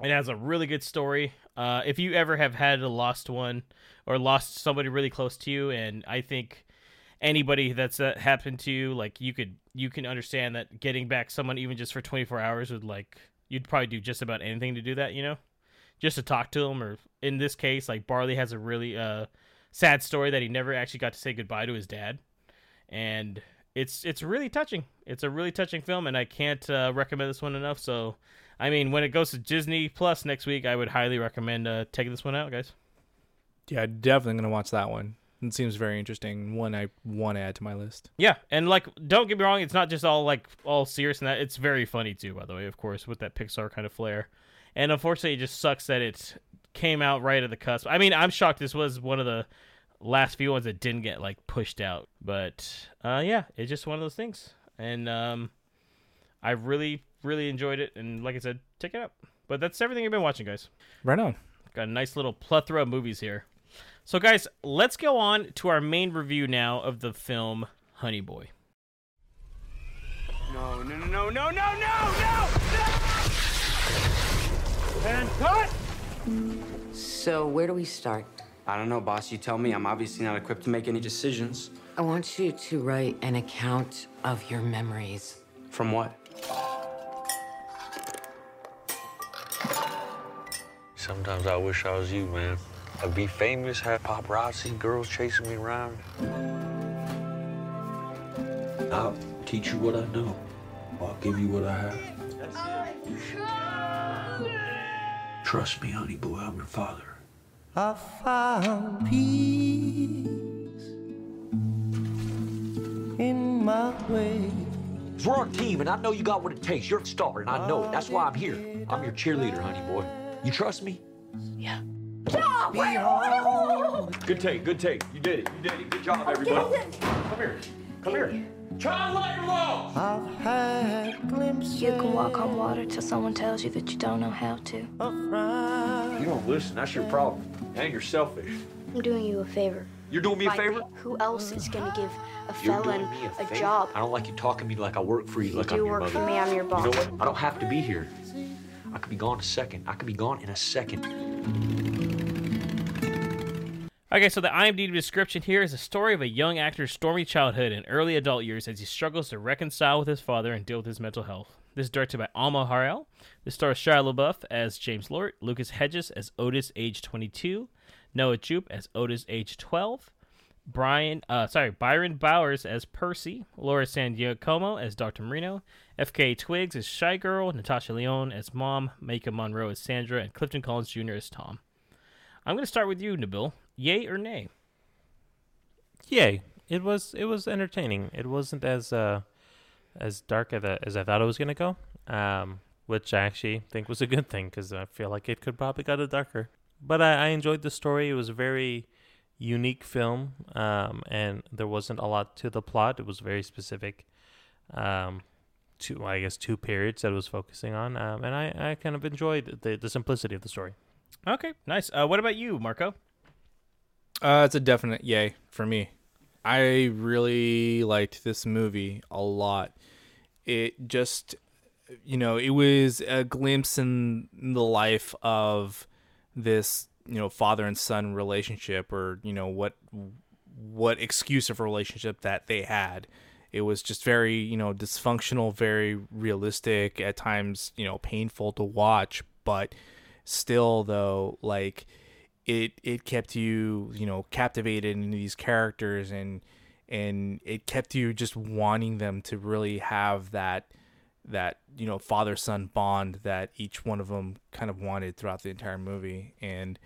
it has a really good story. Uh, if you ever have had a lost one or lost somebody really close to you, and I think anybody that's uh, happened to you, like you could you can understand that getting back someone even just for 24 hours would like you'd probably do just about anything to do that, you know, just to talk to them. Or in this case, like Barley has a really uh, sad story that he never actually got to say goodbye to his dad, and it's it's really touching. It's a really touching film, and I can't uh, recommend this one enough. So. I mean, when it goes to Disney Plus next week, I would highly recommend uh, taking this one out, guys. Yeah, definitely gonna watch that one. It seems very interesting. One I want to add to my list. Yeah, and like, don't get me wrong, it's not just all like all serious and that. It's very funny too, by the way, of course, with that Pixar kind of flair. And unfortunately, it just sucks that it came out right at the cusp. I mean, I'm shocked this was one of the last few ones that didn't get like pushed out, but uh, yeah, it's just one of those things. And um, I really, really enjoyed it, and like I said, check it out. But that's everything I've been watching, guys. Right on. Got a nice little plethora of movies here. So, guys, let's go on to our main review now of the film Honey Boy. No, no, no, no, no, no, no, no! And cut! So, where do we start? I don't know, boss. You tell me. I'm obviously not equipped to make any decisions. I want you to write an account of your memories. From what? Sometimes I wish I was you, man. I'd be famous, have paparazzi, girls chasing me around. I'll teach you what I know. I'll give you what I have. Trust me, honey boy, I'm your father. I found peace in my way. We're on team, and I know you got what it takes. You're a star, and I know it. That's why I'm here. I'm your cheerleader, honey boy. You trust me? Yeah. Good take, good take. You did it. You did it. Good job, everybody. Come here. Come here. Try light your. I've had glimpses You can walk on water till someone tells you that you don't know how to. You don't listen. That's your problem. And you're selfish. I'm doing you a favor. You're doing me a favor? Who else is gonna give a felon a, a, job? I don't like you talking to me like I work for you, You like do I'm your work mother. for me, I'm your You know what? I don't have to be here. I could be gone in a second. I could be gone in a second. Okay, so the IMDb description here is a story of a young actor's stormy childhood and early adult years as he struggles to reconcile with his father and deal with his mental health. This is directed by Alma Har'el. This stars Shia LaBeouf as James Lort, Lucas Hedges as Otis, age 22, Noah Jupe as Otis, age 12, Brian, uh, sorry, Byron Bowers as Percy, Laura San Giacomo as Dr. Marino, F.K. Twigs as Shy Girl, Natasha Lyonne as Mom, Maika Monroe as Sandra, and Clifton Collins Jr. as Tom. I'm going to start with you, Nabil. Yay or nay? Yay! It was it was entertaining. It wasn't as uh as dark as I, as I thought it was gonna go. Um, which I actually think was a good thing because I feel like it could probably got it darker. But I, I enjoyed the story. It was a very unique film, um, and there wasn't a lot to the plot. It was very specific. Um, two I guess two periods that it was focusing on, um, and I, I kind of enjoyed the the simplicity of the story. Okay, nice. Uh, what about you, Marco? Uh, it's a definite yay for me. I really liked this movie a lot. It just, you know, it was a glimpse in the life of this, you know, father and son relationship, or you know what, what excuse of a relationship that they had. It was just very, you know, dysfunctional, very realistic, at times, you know, painful to watch, but still, though, like it it kept you you know captivated in these characters and and it kept you just wanting them to really have that that you know father son bond that each one of them kind of wanted throughout the entire movie. And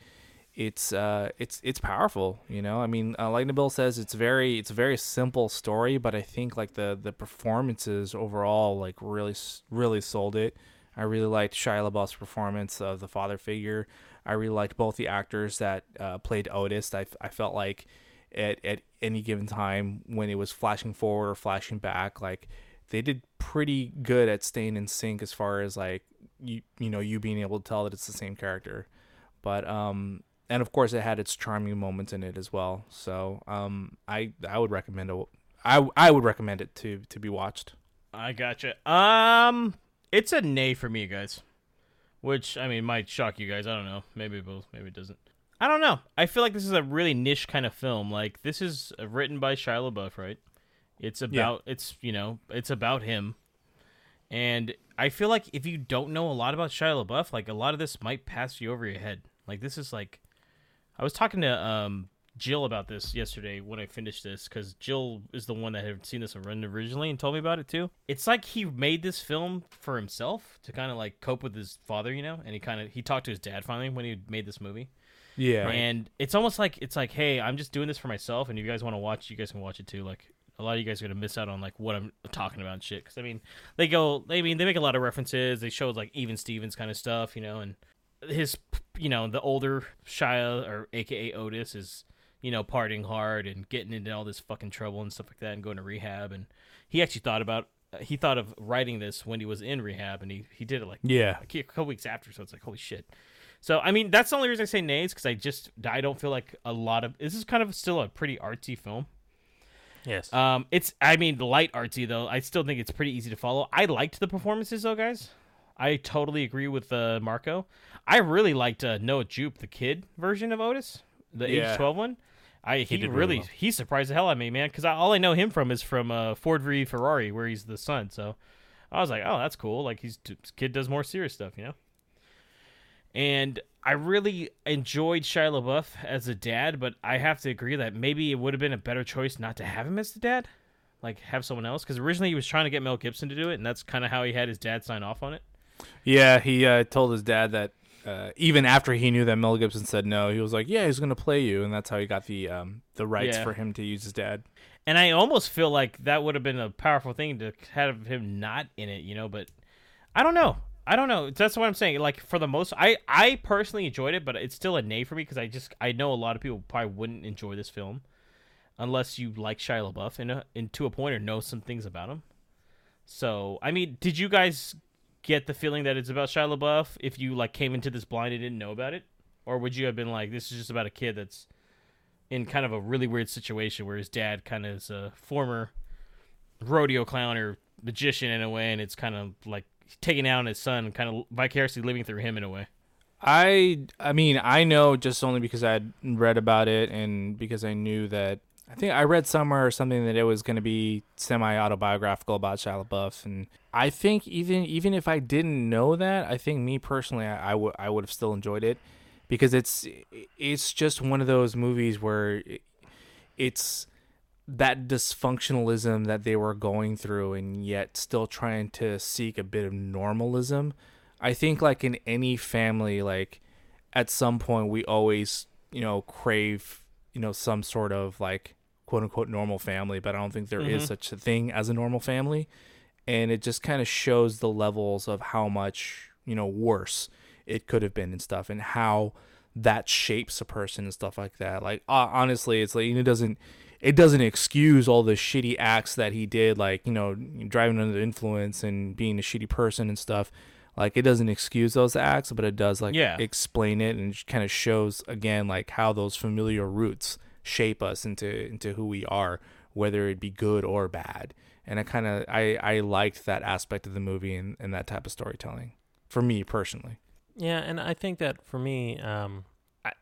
it's uh it's it's powerful you know? I mean uh, like nabil says it's very it's a very simple story but i think like the the performances overall like really really sold it. I really liked shia labeouf's performance of the father figure. I really liked both the actors that uh, played otis. I, I felt like at, at any given time when it was flashing forward or flashing back like they did pretty good at staying in sync as far as like you you know you being able to tell that it's the same character. But um and of course it had its charming moments in it as well so um i i would recommend it i i would recommend it to to be watched I gotcha. Um, it's a nay for me, guys. Which I mean might shock you guys. I don't know. Maybe it will. Maybe it doesn't. I don't know. I feel like this is a really niche kind of film. Like this is uh, written by Shia LaBeouf, right? It's about it's you know it's about him, and I feel like if you don't know a lot about Shia LaBeouf, like a lot of this might pass you over your head. Like this is like, I was talking to um Jill about this yesterday when I finished this because Jill is the one that had seen this run originally and told me about it too. It's like he made this film for himself to kind of like cope with his father, you know, and he kind of he talked to his dad finally when he made this movie. yeah And it's almost like it's like, hey, I'm just doing this for myself, and if you guys want to watch, you guys can watch it too. Like a lot of you guys are gonna miss out on like what I'm talking about and shit. Because I mean, they go, I mean, they make a lot of references. They show like Even Stevens kind of stuff, you know, and his, you know, the older Shia or AKA Otis is, you know, partying hard and getting into all this fucking trouble and stuff like that, and going to rehab. And he actually thought about. He thought of writing this when he was in rehab, and he, he did it like yeah a couple weeks after. So it's like, holy shit. So I mean, that's the only reason I say nays because I just I don't feel like a lot of this is kind of still a pretty artsy film. Yes. Um, it's I mean light artsy though. I still think it's pretty easy to follow. I liked the performances though, guys. I totally agree with uh, Marco. I really liked uh, Noah Jupe, the kid version of Otis, the Yeah. age twelve one. I he, did really really well. he surprised the hell out of me, man. Because all I know him from is from uh, Ford v Ferrari, where he's the son. So I was like, oh, that's cool. Like he's this kid does more serious stuff, you know. And I really enjoyed Shia LaBeouf as a dad, but I have to agree that maybe it would have been a better choice not to have him as the dad, like have someone else. Because originally he was trying to get Mel Gibson to do it, and that's kind of how he had his dad sign off on it. Yeah, he uh, told his dad that uh, even after he knew that Mel Gibson said no, he was like, "Yeah, he's gonna play you," and that's how he got the um, the rights Yeah. for him to use his dad. And I almost feel like that would have been a powerful thing to have him not in it, you know. But I don't know. I don't know. That's what I'm saying. Like for the most, I I personally enjoyed it, but it's still a nay for me because I just I know a lot of people probably wouldn't enjoy this film unless you like Shia LaBeouf and, uh, and to a point or know some things about him. So I mean, did you guys get the feeling that it's about Shia LaBeouf if you like came into this blind and didn't know about it, or would you have been like, this is just about a kid that's in kind of a really weird situation where his dad kind of is a former rodeo clown or magician in a way, and it's kind of like taking out his son, kind of vicariously living through him in a way. I I mean I know just only because I had read about it and because I knew that I think I read somewhere or something that it was going to be semi autobiographical about Shia LaBeouf and I think even even if I didn't know that I think me personally I, I would I would have still enjoyed it because it's it's just one of those movies where it's that dysfunctionalism that they were going through and yet still trying to seek a bit of normalism. I think like in any family like at some point we always, you know, crave, you know, some sort of like quote unquote normal family, but I don't think there is Mhm. such a thing as a normal family. And it just kind of shows the levels of how much, you know, worse it could have been and stuff and how that shapes a person and stuff like that. Like uh, honestly, it's like it doesn't it doesn't excuse all the shitty acts that he did, like you know, driving under the influence and being a shitty person and stuff. Like it doesn't excuse those acts, but it does like Yeah. explain it and kind of shows again like how those familiar roots shape us into into who we are, whether it be good or bad. And I kind of I I liked that aspect of the movie and, and that type of storytelling for me personally. Yeah, and I think that for me, um,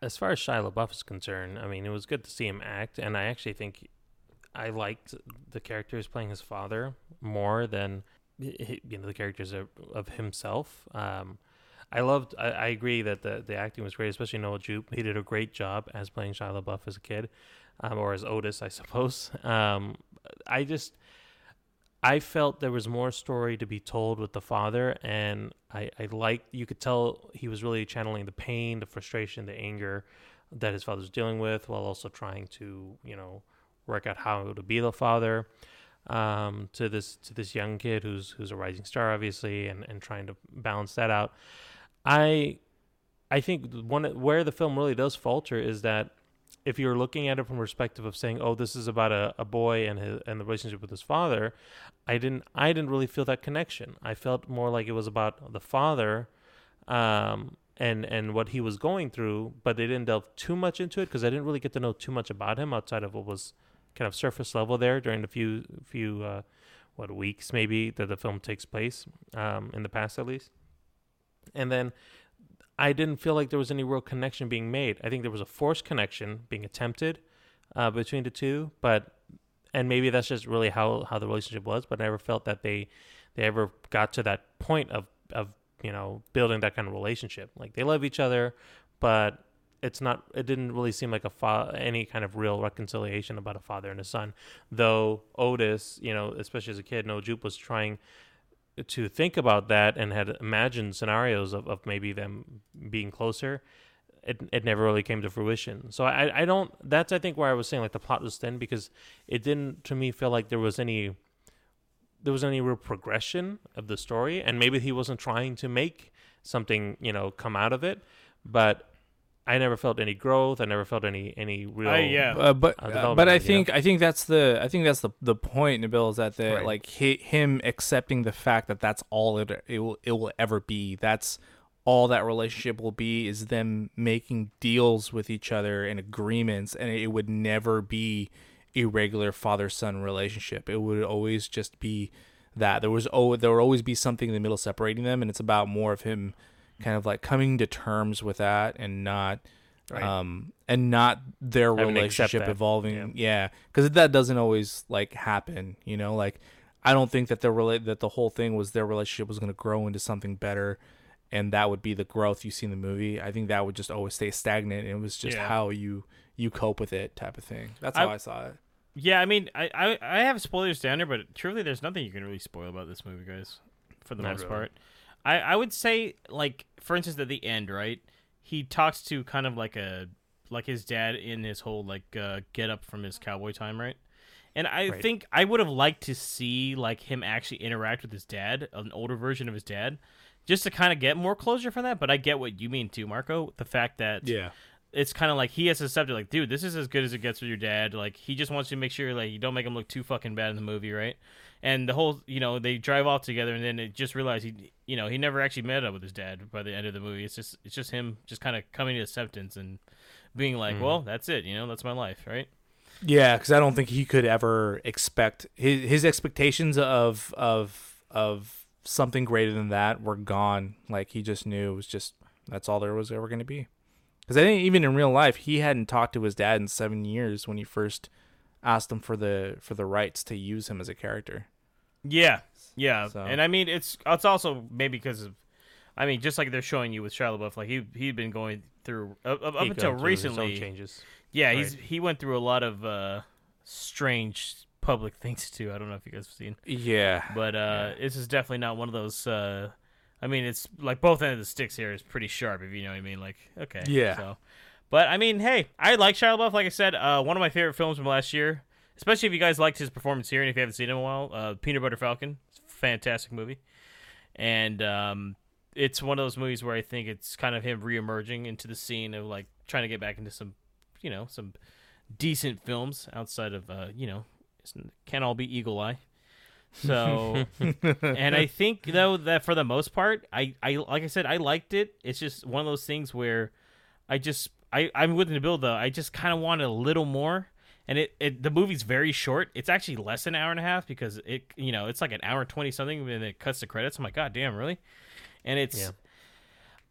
as far as Shia LaBeouf is concerned, I mean, it was good to see him act, and I actually think I liked the characters playing his father more than you know the characters of, of himself. Um, I loved. I, I agree that the the acting was great, especially Noah Jupe. He did a great job as playing Shia LaBeouf as a kid, um, or as Otis, I suppose. Um, I just. I felt there was more story to be told with the father, and I, I liked you could tell he was really channeling the pain, the frustration, the anger that his father was dealing with, while also trying to you know work out how to be the father um, to this to this young kid who's who's a rising star, obviously, and, and trying to balance that out. I I think one where the film really does falter is that if you're looking at it from a perspective of saying, "Oh, this is about a, a boy and his and the relationship with his father," I didn't I didn't really feel that connection. I felt more like it was about the father, um, and and what he was going through, but they didn't delve too much into it because I didn't really get to know too much about him outside of what was kind of surface level there during the few few uh, what weeks maybe that the film takes place um, in the past at least, and then I didn't feel like there was any real connection being made. I think there was a forced connection being attempted uh, between the two, but and maybe that's just really how how the relationship was. But I never felt that they they ever got to that point of of you know building that kind of relationship. Like they love each other, but it's not. It didn't really seem like a fa- any kind of real reconciliation about a father and a son. Though Otis, you know, especially as a kid, Noah Jupe was trying to think about that and had imagined scenarios of, of maybe them being closer it, it never really came to fruition. So I, I don't that's i think where i was saying like the plot was thin because it didn't to me feel like there was any there was any real progression of the story. And maybe he wasn't trying to make something you know come out of it. But i never felt any growth i never felt any any real I- yeah. Uh, but uh, uh, but I idea. think I think that's the I think that's the the point, Nabil, is that the Right. like hi, him accepting the fact that that's all it it will it will ever be. That's all that relationship will be is them making deals with each other and agreements, and it would never be a regular father son relationship. It would always just be that there was oh there would always be something in the middle separating them, and it's about more of him kind of like coming to terms with that and not Right. um and not their Having relationship evolving yeah because that doesn't always like happen you know like i don't think that the relate that the whole thing was their relationship was going to grow into something better and that would be the growth you see in the movie i think that would just always stay stagnant and it was just Yeah. how you you cope with it type of thing that's I- how i, saw it Yeah, I mean, I, I I have spoilers down there, but truly, there's nothing you can really spoil about this movie, guys. For the Not most really. part, I I would say like for instance at the end, right? He talks to kind of like a like his dad in his whole like uh, get up from his cowboy time, right? And I Right. think I would have liked to see like him actually interact with his dad, an older version of his dad, just to kind of get more closure from that. But I get what you mean too, Marco. The fact that yeah it's kind of like he has to accept it. Like, dude, this is as good as it gets with your dad. Like, he just wants you to make sure like you don't make him look too fucking bad in the movie, right? And the whole, you know, they drive off together, and then it just realize he, you know, he never actually met up with his dad by the end of the movie. It's just, it's just him just kind of coming to acceptance and being like, hmm. well, that's it, you know, that's my life, right? Yeah, because I don't think he could ever expect his his expectations of of of something greater than that were gone. Like he just knew it was just that's all there was ever going to be. Because I think even in real life, he hadn't talked to his dad in seven years when he first asked him for the for the rights to use him as a character. Yeah, yeah, So- and I mean, it's it's also maybe because of, I mean, just like they're showing you with Shia LaBeouf, like he he'd been going through up, up, up He until gone through his own recently. changes. Yeah, he's he went through a lot of uh, strange public things too. I don't know if you guys have seen, Yeah, but uh, this is definitely not one of those. Uh, I mean, it's like both ends of the sticks here is pretty sharp, if you know what I mean. Like, okay, Yeah. So, but I mean, hey, I like Shia LaBeouf. Like I said, uh, one of my favorite films from last year, especially if you guys liked his performance here, and if you haven't seen him in a while, uh, Peanut Butter Falcon, it's a fantastic movie, and um, it's one of those movies where I think it's kind of him reemerging into the scene of like trying to get back into some, you know, some decent films outside of uh, you know, can't all be Eagle Eye. So, and I think though that for the most part, I, I like I said, I liked it. It's just one of those things where I just I I'm with Nabil though. I just kind of wanted a little more. And it, it the movie's very short. It's actually less than an hour and a half because it you know it's like an hour twenty something and it cuts the credits. I'm like, God damn, really? And it's Yeah.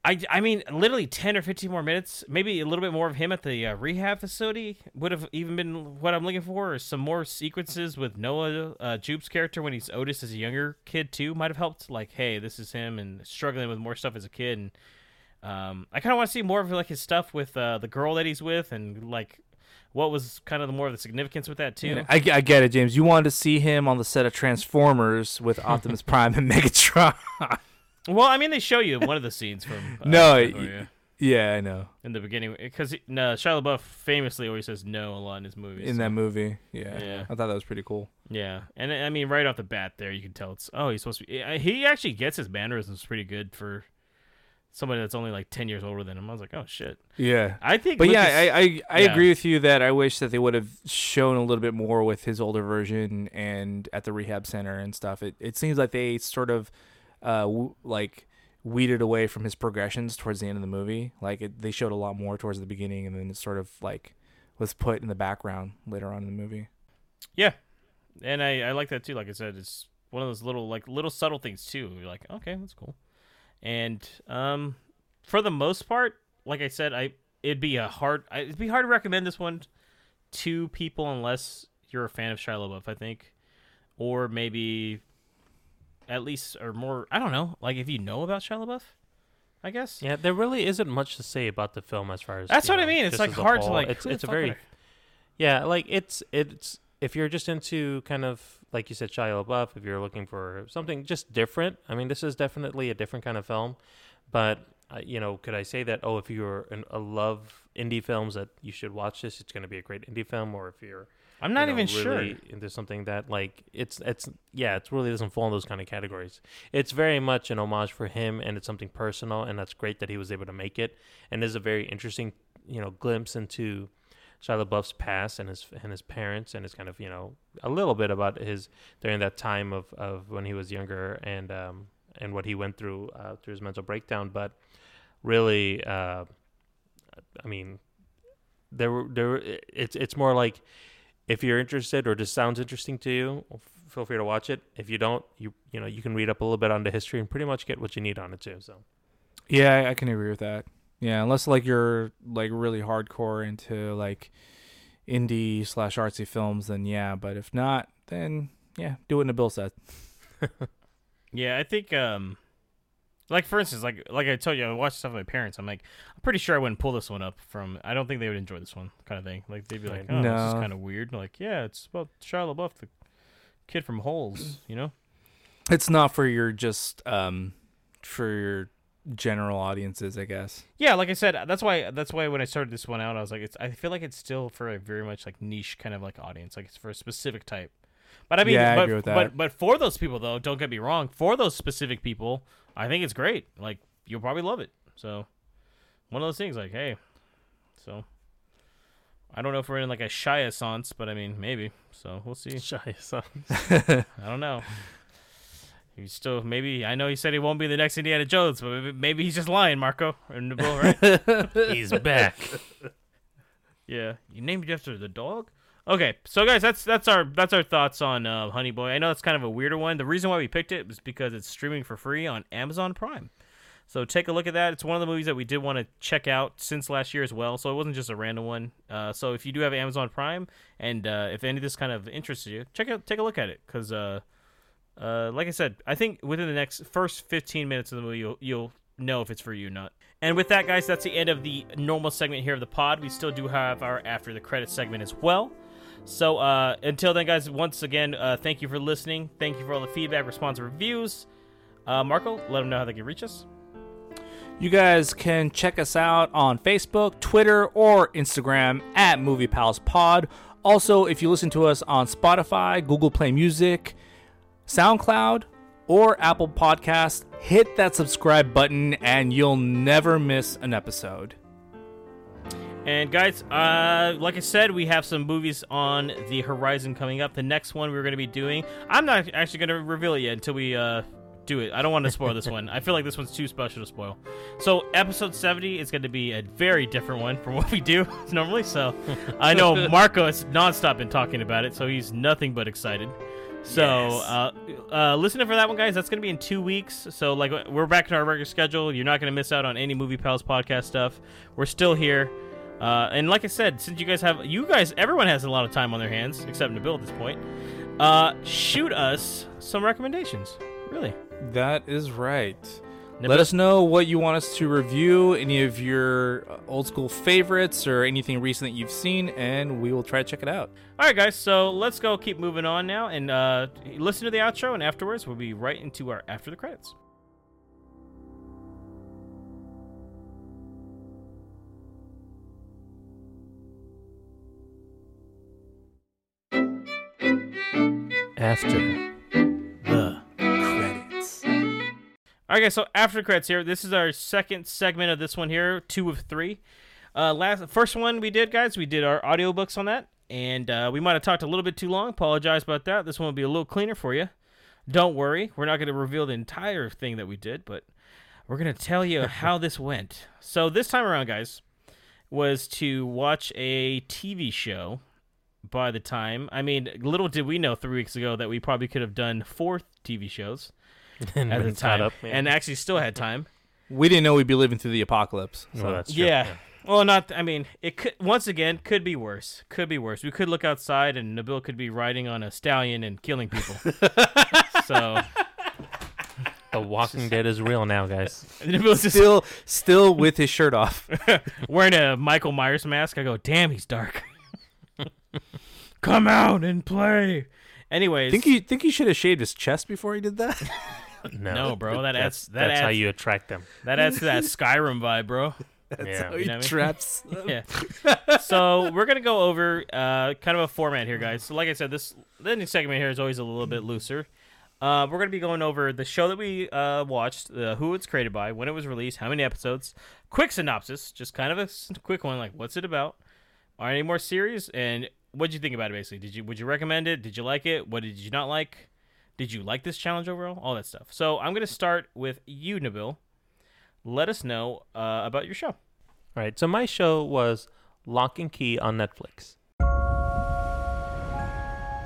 I, I mean, literally 10 or 15 more minutes, maybe a little bit more of him at the uh, rehab facility would have even been what I'm looking for. Or some more sequences with Noah uh, Jupe's character when he's Otis as a younger kid, too, might have helped. Like, hey, this is him and struggling with more stuff as a kid. And um, I kind of want to see more of like his stuff with uh, the girl that he's with and like what was kind of the more of the significance with that, too. I, I get it, James. You wanted to see him on the set of Transformers with Optimus Prime and Megatron. Well, I mean, they show you one of the scenes from. Uh, no, y- yeah. yeah, I know. in the beginning because no, Shia LaBeouf famously always says no a lot in his movies. In so- that movie, yeah. Yeah. I thought that was pretty cool. yeah, and I mean right off the bat there you can tell it's oh he's supposed to be. He actually gets his mannerisms pretty good for somebody that's only like ten years older than him. I was like oh shit. Yeah. I think, But yeah, this- I I, I yeah. agree with you that I wish that they would have shown a little bit more with his older version and at the rehab center and stuff. It it seems like they sort of uh w- like weeded away from his progressions towards the end of the movie. Like it, they showed a lot more towards the beginning and then it sort of like was put in the background later on in the movie. yeah, and I I like that too. Like I said, it's one of those little like little subtle things too. You're like okay that's cool, and um for the most part, like I said, I it'd be a hard I- it'd be hard to recommend this one to people unless you're a fan of Shia LaBeouf, I think, or maybe at least or more. I don't know, like if you know about Shia LaBeouf, I guess. Yeah, there really isn't much to say about the film as far as That's what I mean. It's like hard to like. It's it's a very yeah, like it's it's if you're just into kind of like you said Shia LaBeouf, if you're looking for something just different. I mean, this is definitely a different kind of film, but uh, you know, could I say that? Oh, if you're an, a love indie films, that you should watch this. It's going to be a great indie film, or if you're I'm not you know, even sure. really into something that like it's it's yeah it really doesn't fall in those kind of categories it's very much an homage for him and it's something personal and that's great that he was able to make it and is a very interesting you know glimpse into Shia LaBeouf's past and his and his parents and his kind of you know a little bit about his during that time of, of when he was younger and um and what he went through uh, through his mental breakdown but really uh I mean there were there it's it's more like if you're interested or just sounds interesting to you, feel free to watch it. If you don't, you you know you can read up a little bit on the history and pretty much get what you need on it too. So Yeah, I can agree with that. Yeah, unless like you're like really hardcore into like indie slash artsy films, then yeah. But if not, then yeah, do what Nabil said. Yeah, I think um like for instance, like like I told you, I watched stuff with my parents. I'm like, I'm pretty sure I wouldn't pull this one up from I don't think they would enjoy this one kind of thing. Like they'd be like, Oh, this is kind of weird. Like, yeah, it's about Shia LaBeouf, the kid from Holes, you know? It's not for your just um for your general audiences, I guess. Yeah, like I said, that's why that's why when I started this one out, I was like, it's I feel like it's still for a very much like niche kind of like audience, like it's for a specific type. But I mean, Yeah, I but, agree with that. but but for those people though, don't get me wrong, for those specific people, I think it's great. Like you'll probably love it. So one of those things, like hey, so I don't know if we're in like a shy essence, but I mean maybe. So we'll see. shy son. I don't know. He's still maybe. I know he said he won't be the next Indiana Jones, but maybe, maybe he's just lying, Marco or Nabil, right? He's back. Yeah, you named it after the dog. Okay, so guys, that's that's our that's our thoughts on uh, Honey Boy. I know it's kind of a weirder one. The reason why we picked it was because it's streaming for free on Amazon Prime. So take a look at that. It's one of the movies that we did want to check out since last year as well. So it wasn't just a random one. Uh, so if you do have Amazon Prime and uh, if any of this kind of interests you, check out take a look at it because, uh, like I said, I think within the next first 15 minutes of the movie, you'll, you'll know if it's for you or not. And with that, guys, that's the end of the normal segment here of the pod. We still do have our after the credits segment as well. So uh, until then, guys, once again, uh, thank you for listening. Thank you for all the feedback, response, reviews. Uh, Marco, let them know how they can reach us. You guys can check us out on Facebook, Twitter, or Instagram at Movie Pals Pod. Also, if you listen to us on Spotify, Google Play Music, SoundCloud, or Apple Podcast, hit that subscribe button and you'll never miss an episode. And guys, uh, like I said, we have some movies on the horizon coming up. The next one we're going to be doing, I'm not actually going to reveal it yet until we uh, do it. I don't want to spoil this one. I feel like this one's too special to spoil. So episode 70 is going to be a very different one from what we do normally. So I know Marco has nonstop been talking about it, so he's nothing but excited. So Yes. uh, uh, listen for that one, guys. That's going to be in two weeks. So like we're back to our regular schedule. You're not going to miss out on any Movie Pals podcast stuff. We're still here. Uh, and like I said, since you guys have, you guys, everyone has a lot of time on their hands, except Nabil at this point. Uh, shoot us some recommendations. Really. That is right. Nabil- Let us know what you want us to review, any of your uh, old school favorites, or anything recent that you've seen, and we will try to check it out. All right, guys. So let's go. Keep moving on now, and uh, listen to the outro, and afterwards we'll be right into our after the credits. After. All right, guys. So after credits here, this is our second segment of this one here, two of three. Uh, last first one we did, guys, we did our audiobooks on that, and uh, we might have talked a little bit too long. Apologize about that. This one will be a little cleaner for you. Don't worry, we're not going to reveal the entire thing that we did, but we're going to tell you how this went. So this time around, guys, was to watch a TV show. By the time, I mean, little did we know three weeks ago that we probably could have done four TV shows and at the time, up, yeah. and actually still had time. We didn't know we'd be living through the apocalypse. So. Well, that's true. Yeah. Well, not. I mean, it could once again could be worse. Could be worse. We could look outside and Nabil could be riding on a stallion and killing people. so The Walking Dead is real now, guys. Nabil's just still, still with his shirt off. wearing a Michael Myers mask. I go, damn, he's dark. Come out and play. Anyways, think you think he should have shaved his chest before he did that? No, No, bro, that that's, adds- that that's how you attract them. that adds to that Skyrim vibe, bro. yeah. he You know what I mean? traps. yeah. So we're gonna go over uh, kind of a format here, guys. So like I said, this the next segment here is always a little bit looser. Uh, we're gonna be going over the show that we uh, watched, uh, who it's created by, when it was released, how many episodes, quick synopsis, just kind of a quick one, like what's it about, are any more series, and what'd you think about it? Basically, did you would you recommend it? Did you like it? What did you not like? Did you like this challenge overall? All that stuff. So I'm gonna start with you, Nabil. Let us know uh, about your show. All right. So my show was Locke and Key on Netflix.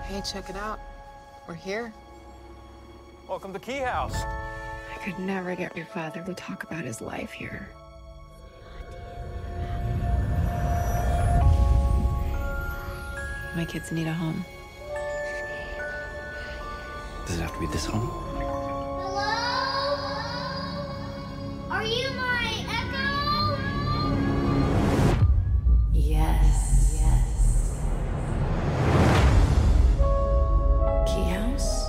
Hey, check it out. We're here. Welcome to Key House. I could never get your father to talk about his life here. My kids need a home. Does it have to be this home? Hello? Are you my echo? Yes, yes. Key House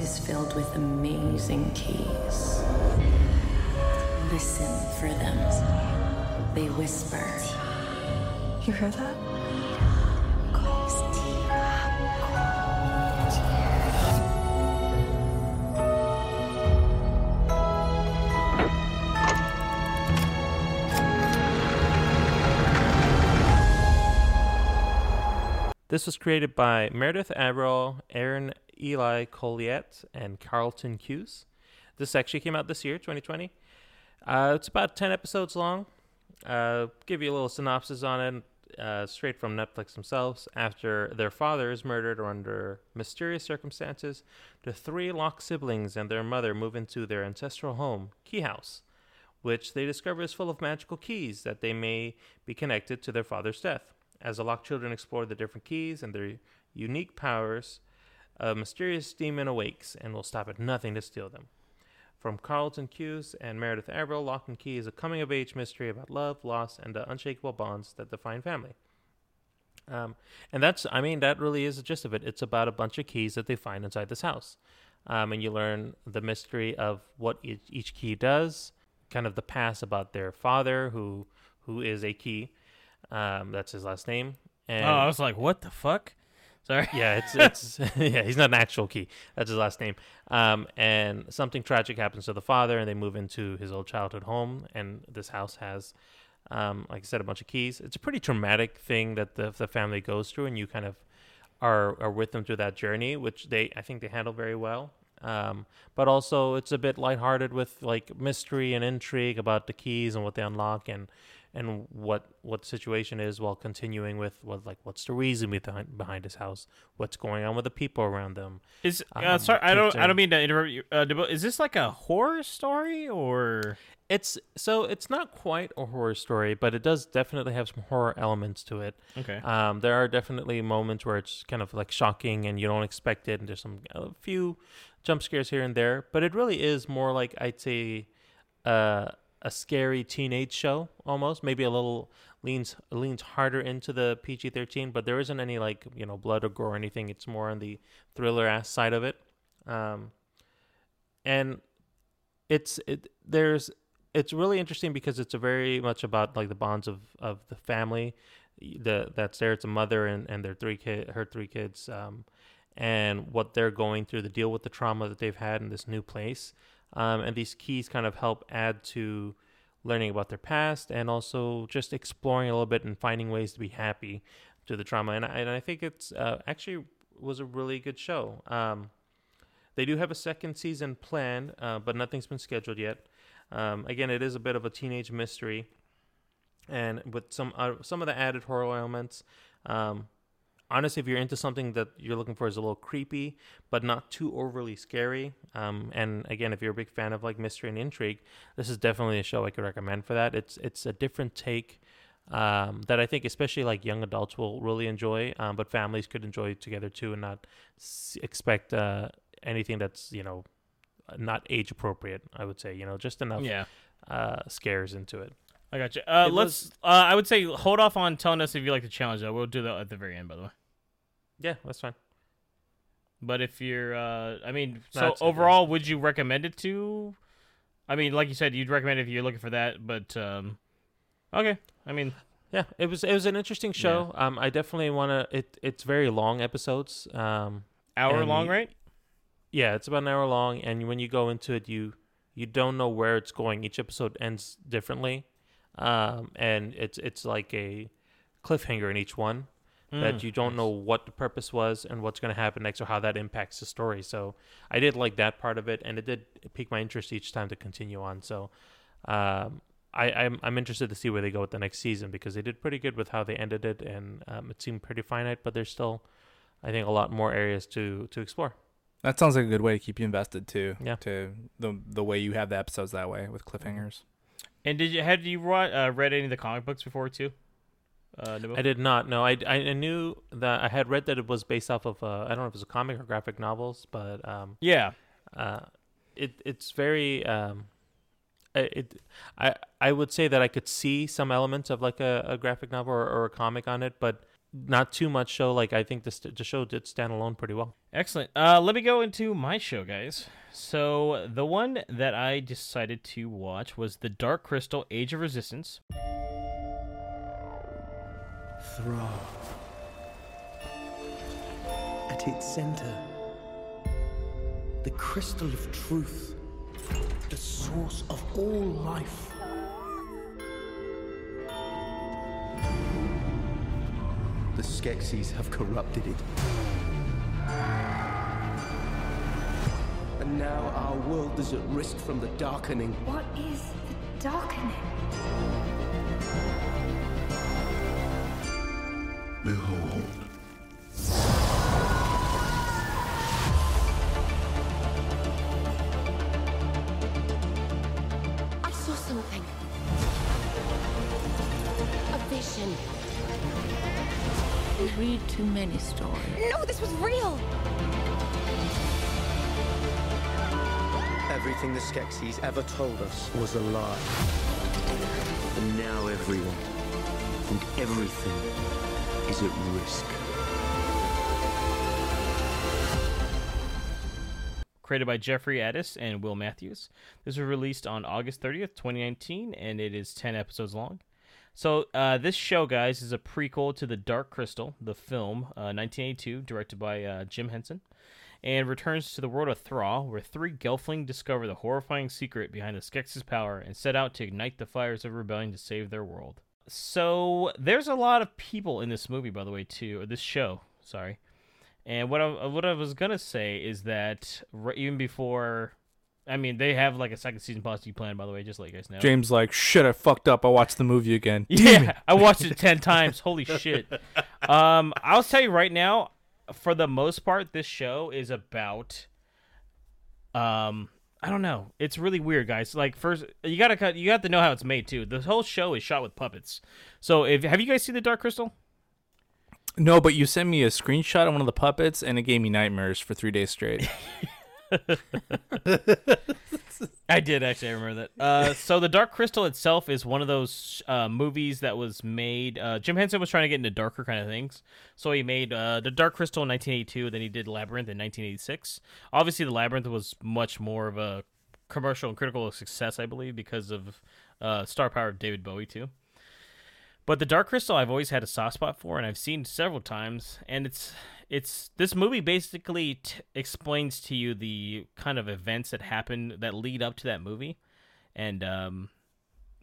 is filled with amazing keys. Listen for them. They whisper. You hear that? This was created by Meredith Averill, Aron Eli Coleite, and Carlton Cuse. This actually came out this year, 2020. Uh, it's about 10 episodes long. Uh, give you a little synopsis on it, uh, straight from Netflix themselves. After their father is murdered under mysterious circumstances, the three Locke siblings and their mother move into their ancestral home, Key House, which they discover is full of magical keys that they may be connected to their father's death. As the Locke children explore the different keys and their unique powers, a mysterious demon awakes and will stop at nothing to steal them. From Carlton Cuse and Meredith Averill, Locke and Key is a coming of age mystery about love, loss, and the unshakable bonds that define family. Um, and that's, I mean, that really is the gist of it. It's about a bunch of keys that they find inside this house. Um, and you learn the mystery of what each, each key does, kind of the past about their father, who who is a key. Um, that's his last name. And oh, I was like, what the fuck? Sorry. yeah, it's it's yeah, he's not an actual key. That's his last name. Um, and something tragic happens to the father, and they move into his old childhood home. And this house has, um, like I said, a bunch of keys. It's a pretty traumatic thing that the the family goes through, and you kind of are are with them through that journey, which they I think they handle very well. Um, but also it's a bit lighthearted with like mystery and intrigue about the keys and what they unlock and and what what the situation is while continuing with what like what's the reason behind behind his house what's going on with the people around them Is uh, Um, sorry, I don't I don't mean to interrupt you. Uh, is this like a horror story or? it's so it's not quite a horror story but it does definitely have some horror elements to it Okay. um, there are definitely moments where it's kind of like shocking and you don't expect it and there's some a few jump scares here and there but it really is more like i'd say uh, a scary teenage show almost. Maybe a little leans leans harder into the pg-13 but there isn't any like you know blood or gore or anything. It's more on the thriller ass side of it. Um, and it's it there's it's really interesting because it's very much about like the bonds of of the family the that's there. It's a mother and and their three kid her three kids um and what they're going through to deal with the trauma that they've had in this new place um and these keys kind of help add to learning about their past and also just exploring a little bit and finding ways to be happy through the trauma and I, and I think it's uh, actually was a really good show um they do have a second season planned, uh, but nothing's been scheduled yet. Um, again, it is a bit of a teenage mystery, and with some uh, some of the added horror elements. Um, honestly, if you're into something that you're looking for is a little creepy, but not too overly scary, um, and again, if you're a big fan of like mystery and intrigue, this is definitely a show I could recommend for that. It's it's a different take um, that I think especially like young adults will really enjoy, um, but families could enjoy together too, and not s- expect uh, anything that's you know not age appropriate. I would say you know just enough Yeah. uh, scares into it. I got you. Uh, let's. was- Uh, I would say hold off on telling us if you like the challenge. Though we'll do that at the very end, by the way. Yeah, that's fine. But if you're, uh, I mean, so that's overall, would you recommend it to? I mean, like you said, you'd recommend it if you're looking for that. But um, okay. I mean, Yeah, it was it was an interesting show. Um, I definitely want to. It it's very long episodes. Um, hour and long, right? Yeah, it's about an hour long, and when you go into it, you you don't know where it's going. Each episode ends differently, um, and it's it's like a cliffhanger in each one that Mm, you don't know what the purpose was and what's going to happen next or how that impacts the story. So I did like that part of it, and it did pique my interest each time to continue on. So um, I, I'm I'm interested to see where they go with the next season because they did pretty good with how they ended it, and um, it seemed pretty finite, but there's still I think a lot more areas to to explore. That sounds like a good way to keep you invested too. Yeah. To the the way you have the episodes that way with cliffhangers. And did you had you read, uh, read any of the comic books before too? Uh? I did not. No, I, I knew that I had read that it was based off of uh, I don't know if it was a comic or graphic novels, but um Yeah. uh, it it's very um, I- it I I would say that I could see some elements of like a, a graphic novel or, or a comic on it, but not too much. So like I think this the show did stand alone pretty well. Excellent. Uh, let me go into my show, guys. So the one that I decided to watch was the Dark Crystal: Age of Resistance. At its center, the crystal of truth, the source of all life. The Skeksis have corrupted it. And now our world is at risk from the darkening. What is the darkening? Behold. I saw something. A vision. You read too many stories. No, this was real. Everything the Skeksis ever told us was a lie. And now everyone and everything is at risk. created by Jeffrey Addiss and Will Matthews. This was released on August 30th, 2019, and it is 10 episodes long. So, uh, this show, guys, is a prequel to The Dark Crystal, the film, uh, 1982, directed by uh, Jim Henson, and returns to the world of Thra, where three Gelfling discover the horrifying secret behind the Skeksis' power and set out to ignite the fires of rebellion to save their world. So, there's a lot of people in this movie, by the way, too, or this show, sorry. And what I what I was gonna say is that r- even before, I mean, they have like a second season possibly planned. By the way, just let you guys know. James like shit. I fucked up. I watched the movie again. Damn Yeah, it. I watched it ten times. Holy shit. Um, I'll tell you right now, for the most part, this show is about. Um, I don't know. It's really weird, guys. Like first, you gotta cut. You got to know how it's made too. The whole show is shot with puppets. So, if have you guys seen the Dark Crystal? No, but you sent me a screenshot of one of the puppets, and it gave me nightmares for three days straight. I did actually. I remember that. Uh, so the Dark Crystal itself is one of those uh, movies that was made. Uh, Jim Henson was trying to get into darker kind of things, so he made uh, the Dark Crystal in 1982. Then he did Labyrinth in 1986. Obviously, the Labyrinth was much more of a commercial and critical success, I believe, because of uh, star power of David Bowie too. But the Dark Crystal, I've always had a soft spot for, and I've seen several times. And it's it's this movie basically t- explains to you the kind of events that happen that lead up to that movie, and um,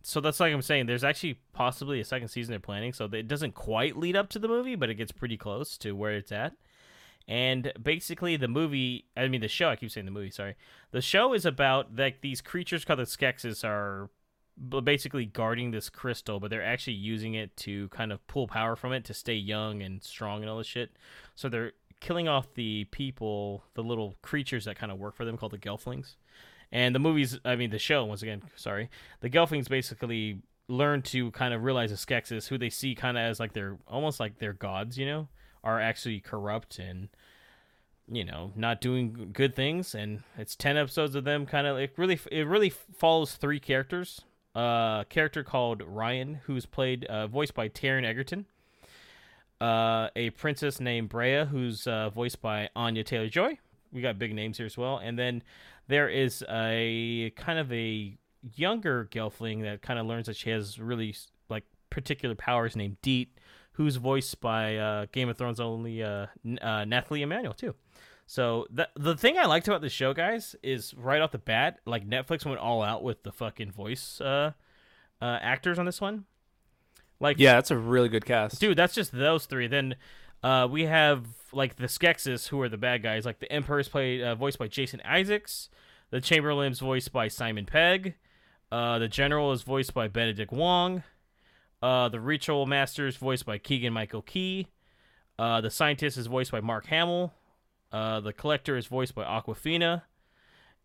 so that's like I'm saying. There's actually possibly a second season they're planning, so it doesn't quite lead up to the movie, but it gets pretty close to where it's at. And basically, the movie, I mean, the show, I keep saying the movie, sorry. The show is about like these creatures called the Skeksis are basically guarding this crystal, but they're actually using it to kind of pull power from it to stay young and strong and all this shit. So they're killing off the people, the little creatures that kind of work for them called the Gelflings. And the movies, I mean, the show, once again, sorry, the Gelflings basically learn to kind of realize the Skeksis, who they see kind of as like their almost like their gods, you know, are actually corrupt and you know not doing good things. And it's ten episodes of them kind of it really it really follows three characters. A character called Rian, who's played uh, voiced by Taron Egerton. Uh, a princess named Brea, who's uh, voiced by Anya Taylor Joy. We got big names here as well. And then there is a kind of a younger Gelfling that kind of learns that she has really like particular powers named Deet, who's voiced by uh, Game of Thrones only uh, N- uh, Nathalie Emmanuel too. So the the thing I liked about the show, guys, is right off the bat, like Netflix went all out with the fucking voice uh, uh, actors on this one. Like, yeah, that's a really good cast. dude, that's just those three. Then uh, we have like the Skeksis, who are the bad guys. Like the Emperor is played uh, voiced by Jason Isaacs. The Chamberlain's voiced by Simon Pegg. Uh, the General is voiced by Benedict Wong. Uh, the Ritual Master is voiced by Keegan Michael Key. Uh, the scientist is voiced by Mark Hamill. Uh, the collector is voiced by Awkwafina.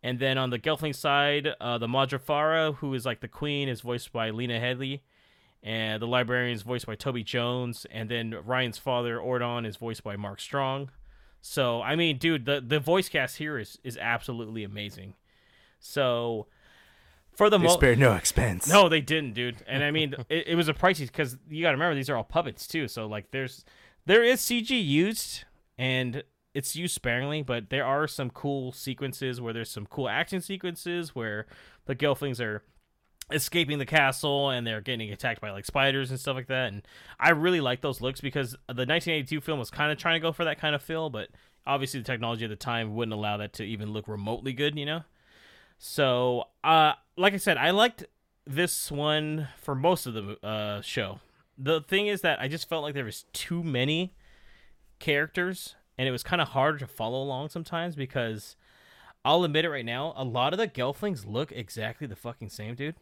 And then on the Gelfling side, uh, the Maudra Fara, who is like the queen, is voiced by Lena Headey. And the librarian is voiced by Toby Jones. And then Rian's father, Ordon, is voiced by Mark Strong. So, I mean, dude, the, the voice cast here is, is absolutely amazing. So, for the most spared no expense. No, they didn't, dude. And I mean, it, it was a pricey because you got to remember these are all puppets too. So like, there's there is CG used and it's used sparingly, but there are some cool sequences where there's some cool action sequences where the Gelflings are escaping the castle and they're getting attacked by like spiders and stuff like that. And I really like those looks because the 1982 film was kind of trying to go for that kind of feel, but obviously the technology at the time wouldn't allow that to even look remotely good, you know. So, uh, like I said, I liked this one for most of the uh, show. The thing is that I just felt like there was too many characters, and it was kind of hard to follow along sometimes because I'll admit it right now, a lot of the Gelflings look exactly the fucking same, dude.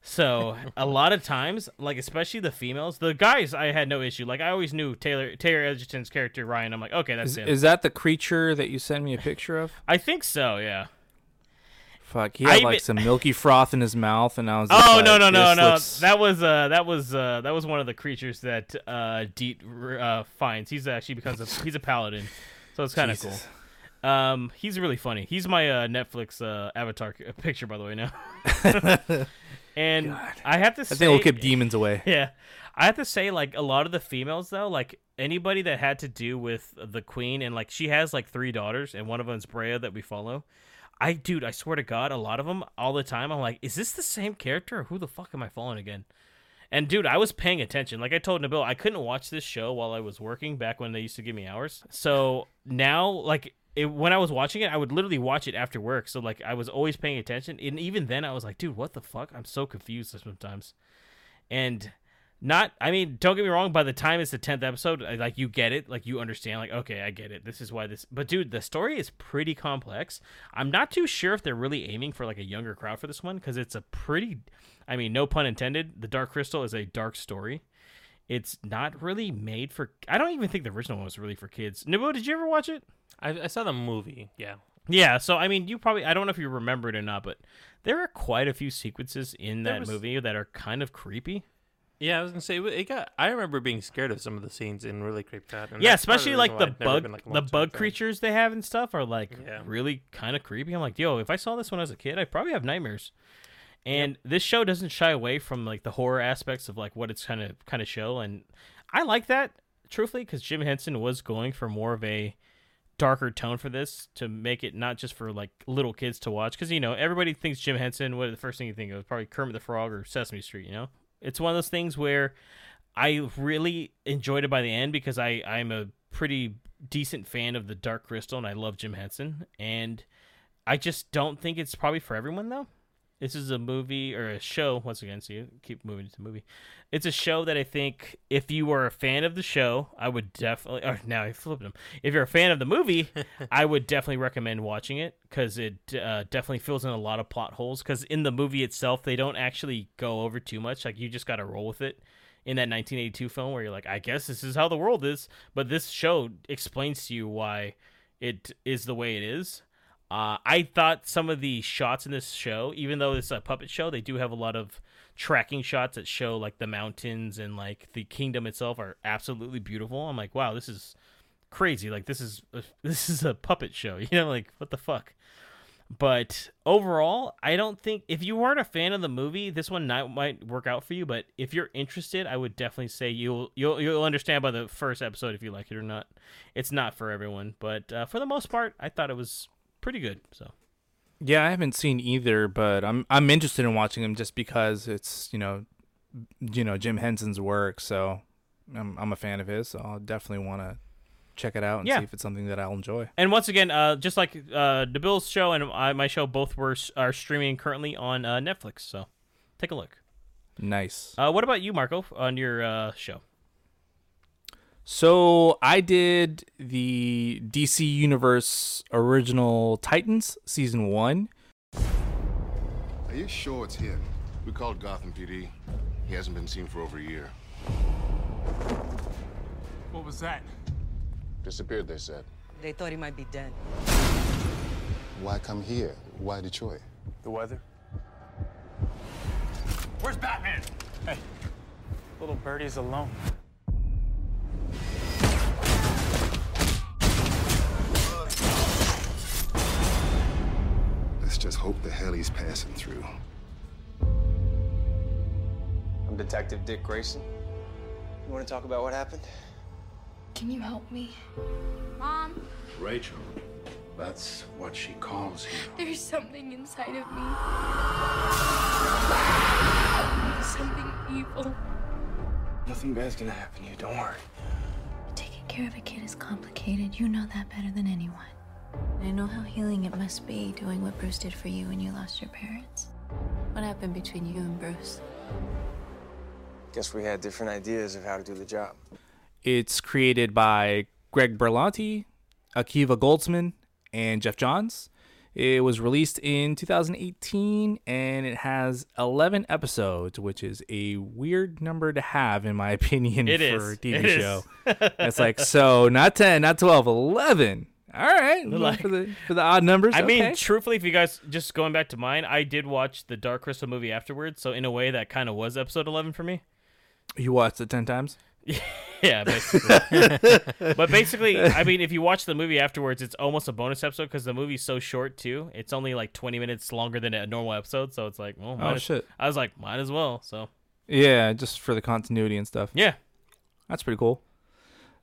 So a lot of times, like especially the females, the guys, I had no issue. Like I always knew Taylor Taylor Egerton's character Rian. I'm like, okay, that's Is, him. is that the creature that you sent me a picture of? I think so. Yeah. Fuck, he I had like even- some milky froth in his mouth, and I was. Oh like, no no no no! looks- That was uh that was uh that was one of the creatures that uh Deet uh finds. He's actually becomes a he's a paladin, so it's kind of cool. Um, he's really funny. He's my uh, Netflix uh, avatar c- picture, by the way. Now, and I have to I say, think we'll keep demons away. Yeah, I have to say, like a lot of the females though, like anybody that had to do with the queen, and like she has like three daughters, and one of them's Brea that we follow. I, dude, I swear to God, a lot of them all the time. I'm like, is this the same character? Or who the fuck am I following again? And dude, I was paying attention. Like I told Nabil, I couldn't watch this show while I was working back when they used to give me hours. So now, like it, when I was watching it, I would literally watch it after work. So like I was always paying attention. And even then, I was like, dude, what the fuck? I'm so confused sometimes. And not, I mean, don't get me wrong. By the time it's the tenth episode, I- like you get it, like you understand, like okay, I get it. This is why this. But dude, the story is pretty complex. I'm not too sure if they're really aiming for like a younger crowd for this one because it's a pretty, I mean, no pun intended. The Dark Crystal is a dark story. It's not really made for. I don't even think the original one was really for kids. Nabil, did you ever watch it? I, I saw the movie. Yeah. Yeah, so I mean, you probably I don't know if you remember it or not, but there are quite a few sequences in that was- movie that are kind of creepy. Yeah, I was gonna say it got. I remember being scared of some of the scenes and really creeped out. And yeah, that's part of especially reason like the bug been, like, the bug fan. creatures they have and stuff are like Yeah. really kind of creepy. I'm like, yo, if I saw this when I was a kid, I'd probably have nightmares. And this show doesn't shy away from like the horror aspects of like what it's kind of kind of show, and I like that truthfully because Jim Henson was going for more of a darker tone for this to make it not just for like little kids to watch because you know everybody thinks Jim Henson. What the first thing you think of? Probably Kermit the Frog or Sesame Street. You know, it's one of those things where I really enjoyed it by the end because I I'm a pretty decent fan of the Dark Crystal and I love Jim Henson and I just don't think it's probably for everyone though. This is a movie or a show once again. So you keep moving to the movie. It's a show that I think if you are a fan of the show, I would definitely. Or now I flipped them. If you're a fan of the movie, I would definitely recommend watching it because it uh, definitely fills in a lot of plot holes. Because in the movie itself, they don't actually go over too much. Like you just got to roll with it. In that 1982 film, where you're like, I guess this is how the world is, but this show explains to you why it is the way it is. Uh, I thought some of the shots in this show, even though it's a puppet show, they do have a lot of tracking shots that show like the mountains and like the kingdom itself are absolutely beautiful. I'm like, wow, this is crazy. Like this is a, this is a puppet show. You know, like what the fuck. But overall, I don't think if you weren't a fan of the movie, this one not, might work out for you. But if you're interested, I would definitely say you'll you'll you'll understand by the first episode if you like it or not. It's not for everyone, but uh, for the most part, I thought it was pretty good. So Yeah, I haven't seen either, but I'm I'm interested in watching them just because it's you know, you know Jim Henson's work, so I'm I'm a fan of his, so I'll definitely want to check it out and Yeah. see if it's something that I'll enjoy. And once again, uh, just like uh, Nabil's show and uh, my show, both were are streaming currently on uh, Netflix. So take a look. Nice. Uh, what about you, Marco, on your uh, show? So I did the DC Universe original Titans season one. Are you sure it's him? We called Gotham PD. He hasn't been seen for over a year. What was that? Disappeared, they said. They thought he might be dead. Why come here? Why Detroit? The weather? Where's Batman? Hey, little birdie's alone. Let's just hope the hell he's passing through. I'm Detective Dick Grayson. You want to talk about what happened? Can you help me? Mom, Rachel, that's what she calls you. there's something inside of me. Something evil. Nothing bad's gonna happen to you, don't worry. Taking care of a kid is complicated. You know that better than anyone. I know how healing it must be doing what Bruce did for you when you lost your parents. What happened between you and Bruce? Guess we had different ideas of how to do the job. It's created by Greg Berlanti, Akiva Goldsman, and Geoff Johns. It was released in 2018 and it has 11 episodes, which is a weird number to have, in my opinion, It for is. a TV It is. show. it's like, so not 10, not 12, 11. All right. Like- for, the, for the odd numbers. I mean, truthfully, if you guys just going back to mine, I did watch the Dark Crystal movie afterwards, so in a way, that kind of was episode eleven for me. you watched it 10 times? Yeah, basically. but basically, I mean, if you watch the movie afterwards, it's almost a bonus episode because the movie's so short too. It's only like twenty minutes longer than a normal episode, so it's like, well, oh, might as- Oh, shit. I was like, might as well. So Yeah, just for the continuity and stuff. Yeah. That's pretty cool.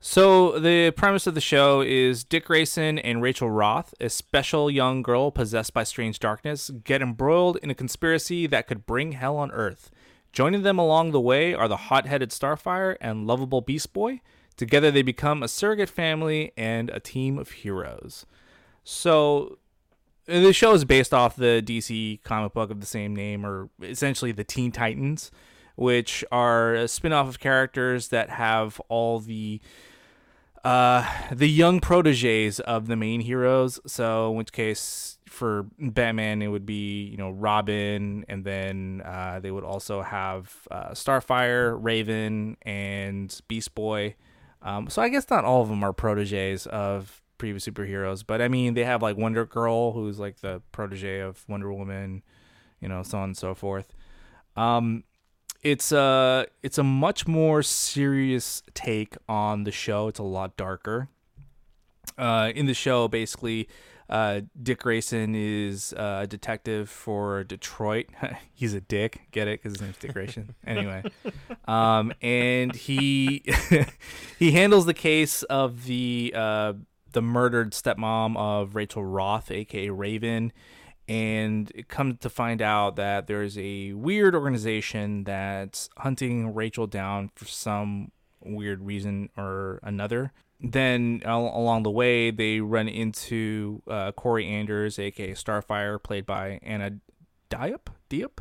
So the premise of the show is Dick Grayson and Rachel Roth, a special young girl possessed by strange darkness, get embroiled in a conspiracy that could bring hell on Earth. Joining them along the way are the hot-headed Starfire and lovable Beast Boy. Together they become a surrogate family and a team of heroes. So the show is based off the DC comic book of the same name, or essentially the Teen Titans, which are a spin-off of characters that have all the uh, the young proteges of the main heroes. So, in which case, for Batman, it would be you know Robin, and then uh, they would also have uh, Starfire, Raven, and Beast Boy. Um, so I guess not all of them are proteges of previous superheroes, but I mean they have like Wonder Girl, who's like the protege of Wonder Woman, you know, so on and so forth. Um, it's a it's a much more serious take on the show. It's a lot darker. Uh, in the show, basically, uh, Dick Grayson is uh, a detective for Detroit. He's a dick, get it? Because his name's Dick Grayson. anyway, um, and he he handles the case of the uh, the murdered stepmom of Rachel Roth, aka Raven, and it comes to find out that there's a weird organization that's hunting Rachel down for some weird reason or another. Then al- along the way, they run into uh, Kory Anders, aka Starfire, played by Anna Diop, Diop,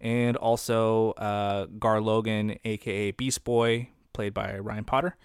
and also uh, Gar Logan, aka Beast Boy, played by Ryan Potter.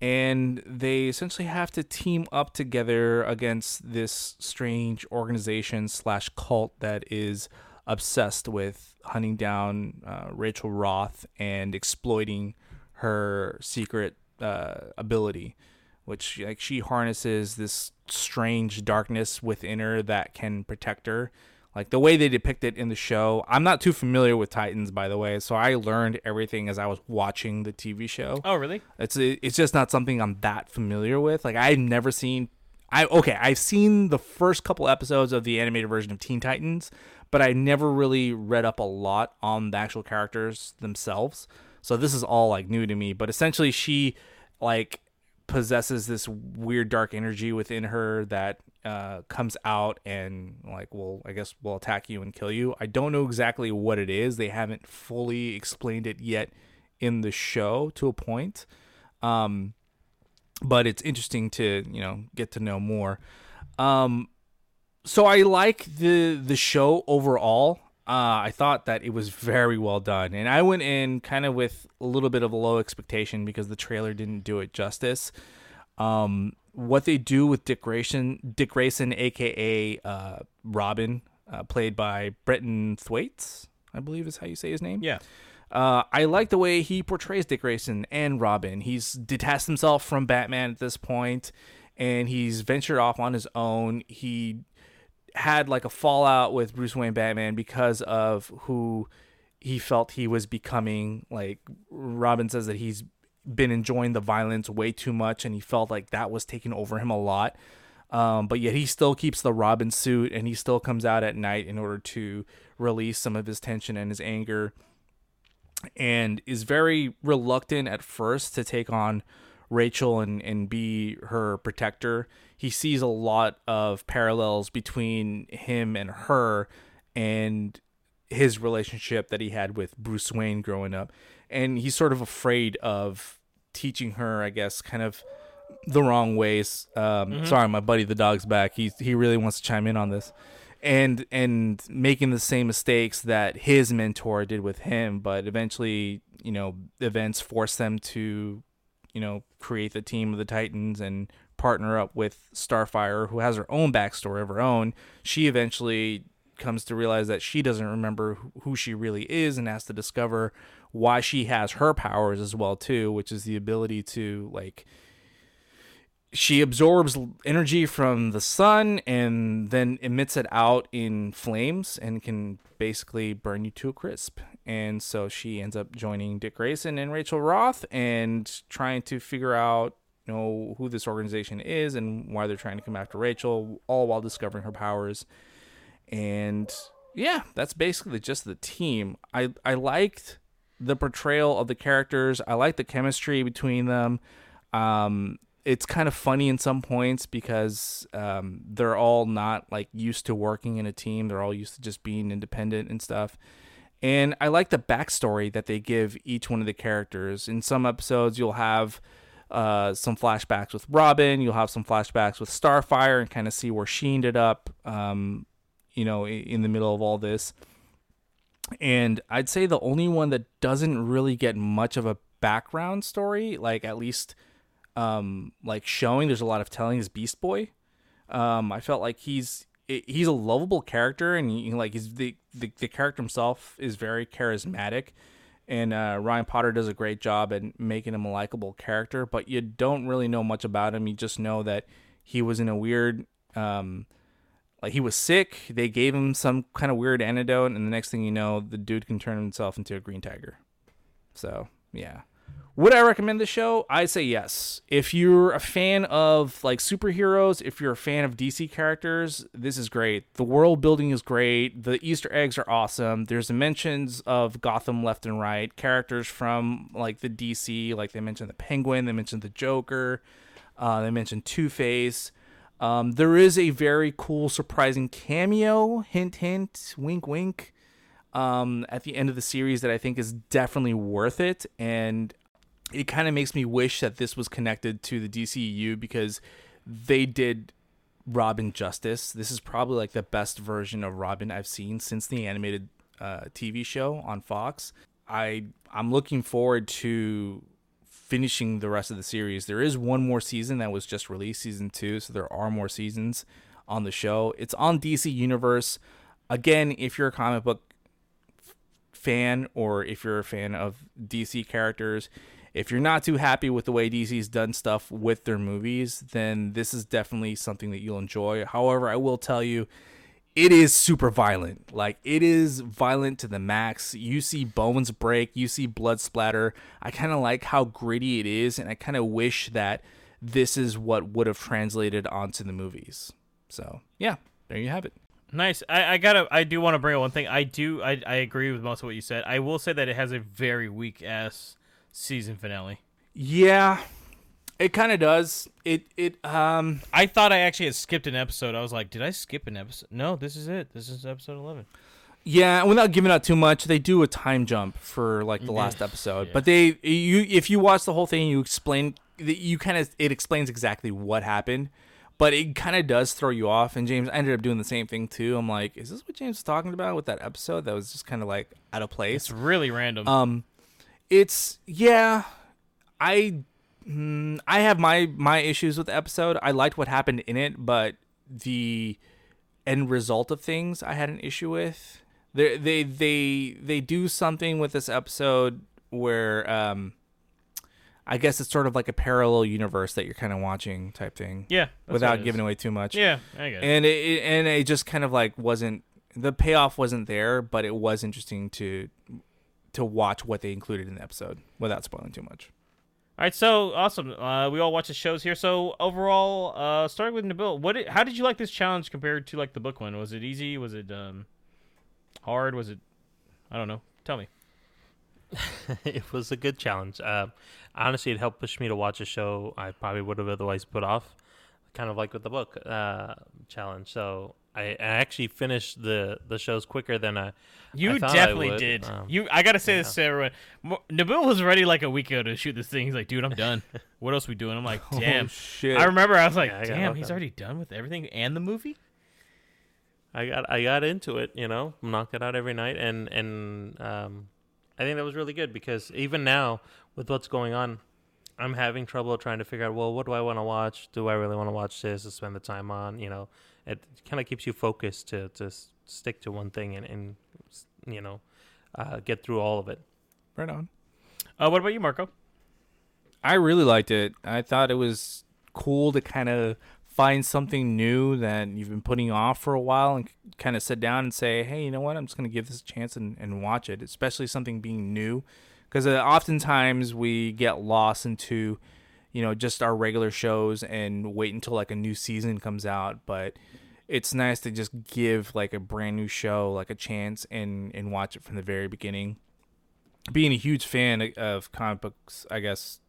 And they essentially have to team up together against this strange organization slash cult that is obsessed with hunting down uh, Rachel Roth and exploiting her secret uh, ability, which like she harnesses this strange darkness within her that can protect her. Like the way they depict it in the show, I'm not too familiar with Titans, by the way, so I learned everything as I was watching the TV show. Oh, really? It's it's just not something I'm that familiar with. Like I've never seen. I okay, I've seen the first couple episodes of the animated version of Teen Titans, but I never really read up a lot on the actual characters themselves. So this is all like new to me. But essentially, she like possesses this weird dark energy within her that uh, comes out and like will I guess will attack you and kill you. I don't know exactly what it is. They haven't fully explained it yet in the show to a point. Um, but it's interesting to you know get to know more. Um, so I like the the show overall. Uh, I thought that it was very well done, and I went in kind of with a little bit of a low expectation because the trailer didn't do it justice. Um, what they do with Dick Grayson, Dick Grayson, aka uh, Robin, uh, played by Brenton Thwaites, I believe is how you say his name. Yeah. Uh, I like the way he portrays Dick Grayson and Robin. He's detached himself from Batman at this point, and he's ventured off on his own. He had like a fallout with Bruce Wayne Batman because of who he felt he was becoming. Like Robin says that he's been enjoying the violence way too much, and he felt like that was taking over him a lot. Um, but yet he still keeps the Robin suit, and he still comes out at night in order to release some of his tension and his anger, and is very reluctant at first to take on Rachel and and be her protector. He sees a lot of parallels between him and her, and his relationship that he had with Bruce Wayne growing up, and he's sort of afraid of teaching her, I guess, kind of the wrong ways. Um, Mhm. Sorry, my buddy the dog's back. He he really wants to chime in on this, and and making the same mistakes that his mentor did with him. But eventually, you know, events force them to, you know, create the team of the Titans and partner up with Starfire, who has her own backstory of her own. She eventually comes to realize that she doesn't remember who- she really is and has to discover why she has her powers as well too which is the ability to like she absorbs energy from the sun and then emits it out in flames and can basically burn you to a crisp. And so she ends up joining Dick Grayson and Rachel Roth and trying to figure out know who this organization is and why they're trying to come after Rachel, all while discovering her powers. And yeah, that's basically just the team. I I liked the portrayal of the characters. I like the chemistry between them. Um, it's kind of funny in some points because um, they're all not like used to working in a team. They're all used to just being independent and stuff. And I like the backstory that they give each one of the characters. In some episodes, you'll have uh, some flashbacks with Robin. You'll have some flashbacks with Starfire and kind of see where she ended up. Um, you know, in the middle of all this. And I'd say the only one that doesn't really get much of a background story, like at least um like showing there's a lot of telling is Beast Boy. Um I felt like he's he's a lovable character and he, like he's the, the the character himself is very charismatic and uh, Ryan Potter does a great job at making him a likable character, but you don't really know much about him. You just know that he was in a weird um like he was sick. They gave him some kind of weird antidote, and the next thing you know, the dude can turn himself into a green tiger. So yeah. Would I recommend the show? I'd say yes. If you're a fan of like superheroes, if you're a fan of DC characters, this is great. The world building is great. The Easter eggs are awesome. There's mentions of Gotham left and right. Characters from like the DC, like they mentioned the Penguin, they mentioned the Joker, uh, they mentioned Two Face. Um, there is a very cool, surprising cameo, hint, hint, wink, wink, um, at the end of the series that I think is definitely worth it. And it kind of makes me wish that this was connected to the DCEU because they did Robin justice. This is probably like the best version of Robin I've seen since the animated uh, TV show on Fox. I I'm looking forward to finishing the rest of the series. There is one more season that was just released, season two, so there are more seasons on the show. It's on DC Universe. Again, if you're a comic book fan or if you're a fan of DC characters, if you're not too happy with the way DC's done stuff with their movies, then this is definitely something that you'll enjoy. However, I will tell you, it is super violent. Like it is violent to the max. You see bones break, you see blood splatter. I kind of like how gritty it is, and I kind of wish that this is what would have translated onto the movies. So yeah, there you have it. Nice. I, I gotta. I do want to bring up one thing. I do. I, I agree with most of what you said. I will say that it has a very weak ass season finale. Yeah, it kind of does. It it um. I thought I actually had skipped an episode. I was like, did I skip an episode? No, this is it. This is episode eleven. Yeah, without giving out too much, they do a time jump for like the last episode. But they you if you watch the whole thing, you explain that you kind of it explains exactly what happened. But it kind of does throw you off, and James I ended up doing the same thing too. I'm like, is this what James was talking about with that episode? That was just kind of like out of place. It's really random. Um, it's yeah, I mm, I have my my issues with the episode. I liked what happened in it, but the end result of things I had an issue with. they they they they do something with this episode where um I guess it's sort of like a parallel universe that you're kind of watching type thing. Yeah, without giving away too much. Yeah, I get it. And it, it and it just kind of like wasn't the payoff wasn't there, but it was interesting to to watch what they included in the episode without spoiling too much. All right, so awesome. Uh, we all watch the shows here. So overall, uh, starting with Nabil, what? Did, how did you like this challenge compared to like the book one? Was it easy? Was it um, hard? Was it? I don't know. Tell me. it was a good challenge. Uh, honestly, it helped push me to watch a show I probably would have otherwise put off, kind of like with the book uh, challenge. So I, I actually finished the the shows quicker than I. You I thought I definitely would. did. Um, you, I gotta say yeah. this to everyone. Mo- Nabil was ready like a week ago to shoot this thing. He's like, "Dude, I'm done. what else we doing?" I'm like, Oh, "Damn." shit. I remember I was like, Yeah, I "Damn, he's already done with everything and the movie." I got I got into it, you know, knocked it out every night, and and um, I think that was really good because even now with what's going on, I'm having trouble trying to figure out well, what do I want to watch? Do I really want to watch this to spend the time on? You know, it kind of keeps you focused to to s- stick to one thing and and you know uh, get through all of it. Right on. Uh, what about you, Marco? I really liked it. I thought it was cool to kind of find something new that you've been putting off for a while and kind of sit down and say, hey, you know what? I'm just going to give this a chance and, and watch it, especially something being new. Because uh, oftentimes we get lost into, you know, just our regular shows and wait until like a new season comes out. But it's nice to just give like a brand new show like a chance and, and watch it from the very beginning being a huge fan of comic books, I guess,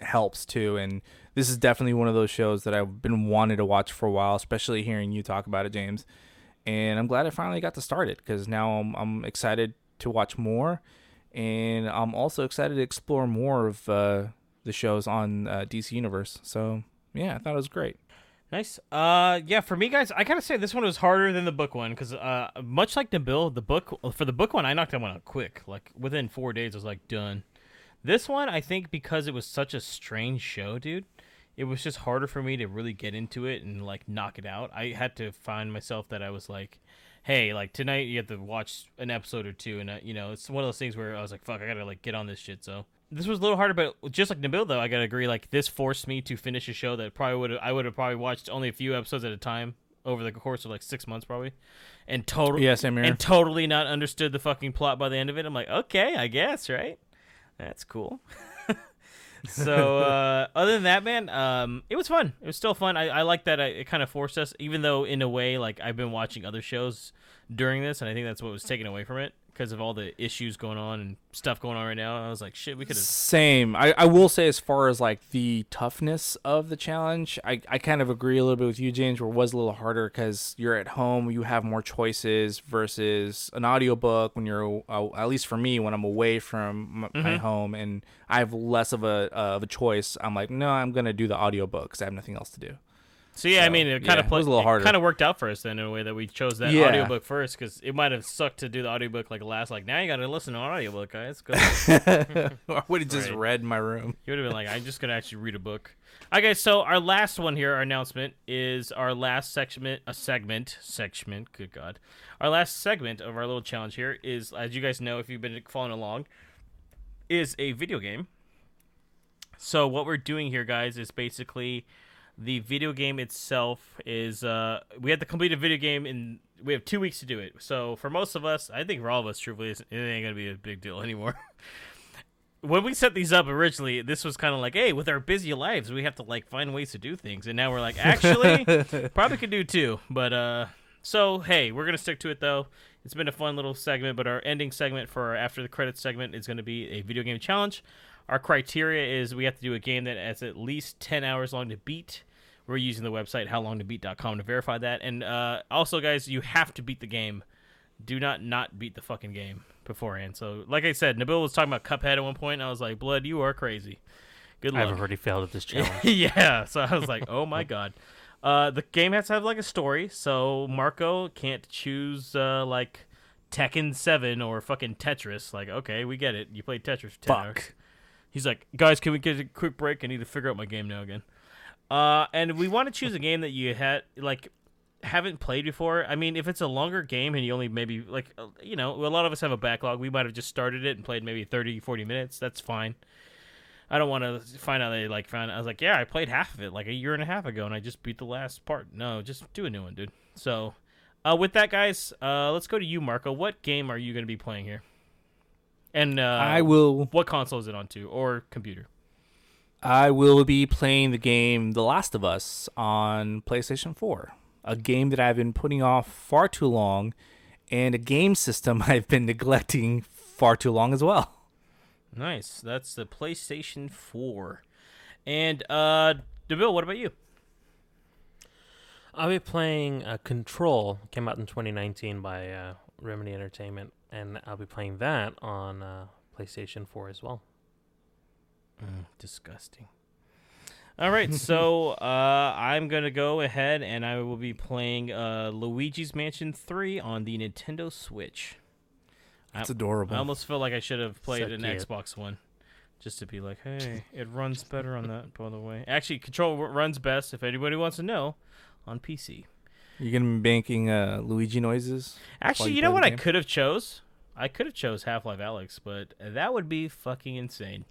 helps too. And this is definitely one of those shows that I've been wanting to watch for a while, especially hearing you talk about it, James. And I'm glad I finally got to start it because now I'm, I'm excited to watch more. And I'm also excited to explore more of uh, the shows on uh, DC Universe. So, yeah, I thought it was great. Nice. Uh, yeah, for me, guys, I gotta say this one was harder than the book one because, uh, much like bill, the book for the book one, I knocked that one out quick. Like within four days, I was like done. This one, I think, because it was such a strange show, dude, it was just harder for me to really get into it and like knock it out. I had to find myself that I was like, hey, like tonight you have to watch an episode or two, and uh, you know, it's one of those things where I was like, fuck, I gotta like get on this shit. So this was a little harder, but just like Nabil though, I gotta agree. Like this forced me to finish a show that probably would I would have probably watched only a few episodes at a time over the course of like six months probably, and total Yeah, same here. and totally not understood the fucking plot by the end of it. I'm like, okay, I guess, right? That's cool. so uh, other than that, man, um, it was fun. It was still fun. I, I like that I, it kind of forced us, even though in a way, like I've been watching other shows during this, and I think that's what was taken away from it because of all the issues going on and stuff going on right now. I was like, shit, we could have. Same. I, I will say, as far as like the toughness of the challenge, I, I kind of agree a little bit with you, James, where it was a little harder because you're at home, you have more choices versus an audiobook when you're, uh, at least for me, when I'm away from my Mhm. home and I have less of a, uh, of a choice, I'm like, no, I'm going to do the audiobook because I have nothing else to do. So yeah, I mean, it yeah, kind of it was a little harder. Kind of worked out for us then in a way that we chose that Yeah. audiobook first because it might have sucked to do the audiobook like last. Like now you got to listen to an audiobook, guys. Go. I would have just Right. read in my room. You would have been like, I'm just gonna actually read a book. Okay, so our last one here, our announcement is our last segment, a segment, segment. Good God, our last segment of our little challenge here is, as you guys know, if you've been following along, is a video game. So what we're doing here, guys, is basically the video game itself is uh we had to complete a video game in we have two weeks to do it. So for most of us, I think for all of us, truthfully, it ain't gonna be a big deal anymore. when we set these up originally, this was kind of like, hey, with our busy lives, we have to like find ways to do things, and now we're like, actually, probably could do two. But uh, so hey, we're gonna stick to it though. It's been a fun little segment, but our ending segment for our after the credits segment is going to be a video game challenge. Our criteria is we have to do a game that is at least 10 hours long to beat. We're using the website howlongtobeat.com to verify that. And uh, also, guys, you have to beat the game. Do not not beat the fucking game beforehand. So, like I said, Nabil was talking about Cuphead at one point, and I was like, Blood, you are crazy. Good luck. I've already failed at this challenge. yeah, so I was like, oh my god. Uh, the game has to have like a story, so Marco can't choose uh, like Tekken Seven or fucking Tetris. Like, okay, we get it. You played Tetris for Fuck. hours. He's like, guys, can we get a quick break? I need to figure out my game now again. Uh, and we want to choose a game that you had like haven't played before, I mean, if it's a longer game and you only maybe like uh, you know, a lot of us have a backlog. We might have just started it and played maybe 30, 40 minutes. That's fine. I don't want to find out they like found. I was like, yeah, I played half of it like a year and a half ago, and I just beat the last part. No, just do a new one, dude. So, uh, with that, guys, uh, let's go to you, Marco. What game are you going to be playing here? And uh, I will. What console is it onto, or computer? I will be playing the game The Last of Us on PlayStation 4, a game that I've been putting off far too long, and a game system I've been neglecting far too long as well. Nice. That's the PlayStation 4. And uh Nabil, what about you? I'll be playing uh, Control. Came out in 2019 by uh, Remedy Entertainment, and I'll be playing that on uh, PlayStation 4 as well. Mm, disgusting. All right, so uh, I'm gonna go ahead and I will be playing uh, Luigi's Mansion 3 on the Nintendo Switch. That's I, adorable. I almost feel like I should have played So an cute. Xbox One, just to be like, hey, it runs better on that. By the way, actually, Control runs best. If anybody wants to know, on PC. You're gonna be making uh, Luigi noises. Actually, you play know what I could have chose? I could have chose Half Life Alyx, but that would be fucking insane.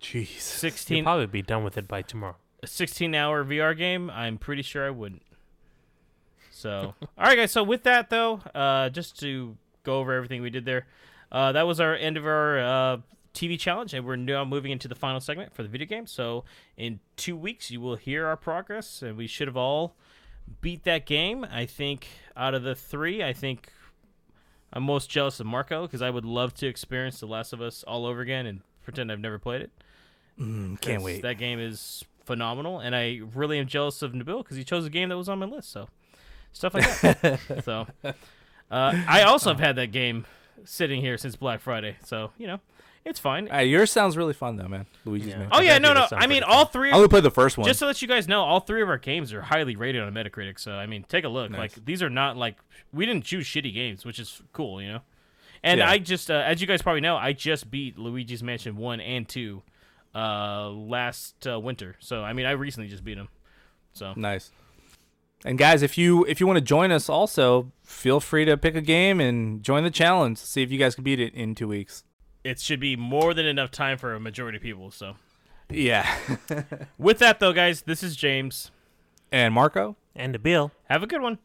Jeez. You'll Sixteen probably be done with it by tomorrow. a 16 hour VR game, I'm pretty sure I wouldn't. So, all right, guys. So with that though, uh, just to go over everything we did there, uh, that was our end of our uh, TV challenge, and we're now moving into the final segment for the video game. So in two weeks, you will hear our progress, and we should have all beat that game. I think out of the three, I think I'm most jealous of Marco because I would love to experience The Last of Us all over again and pretend I've never played it. Mm, can't wait. That game is phenomenal, and I really am jealous of Nabil because he chose a game that was on my list. So stuff like that. so uh, I also have had that game sitting here since Black Friday. So you know, it's fine. Uh, yours sounds really fun though, man. Luigi's Mansion. Oh yeah, no, no. I mean, pretty all three. I only played the first one. Just to let you guys know, all three of our games are highly rated on Metacritic. So I mean, take a look. Nice. Like these are not like we didn't choose shitty games, which is cool, you know. And Yeah. I just, uh, as you guys probably know, I just beat Luigi's Mansion one and two uh, last uh, winter. So I mean, I recently just beat him. So Nice. And guys, if you if you want to join us, also feel free to pick a game and join the challenge. See if you guys can beat it in two weeks. it should be more than enough time for a majority of people. So Yeah. with that though, guys, this is James and Marco. And Nabil. Have a good one.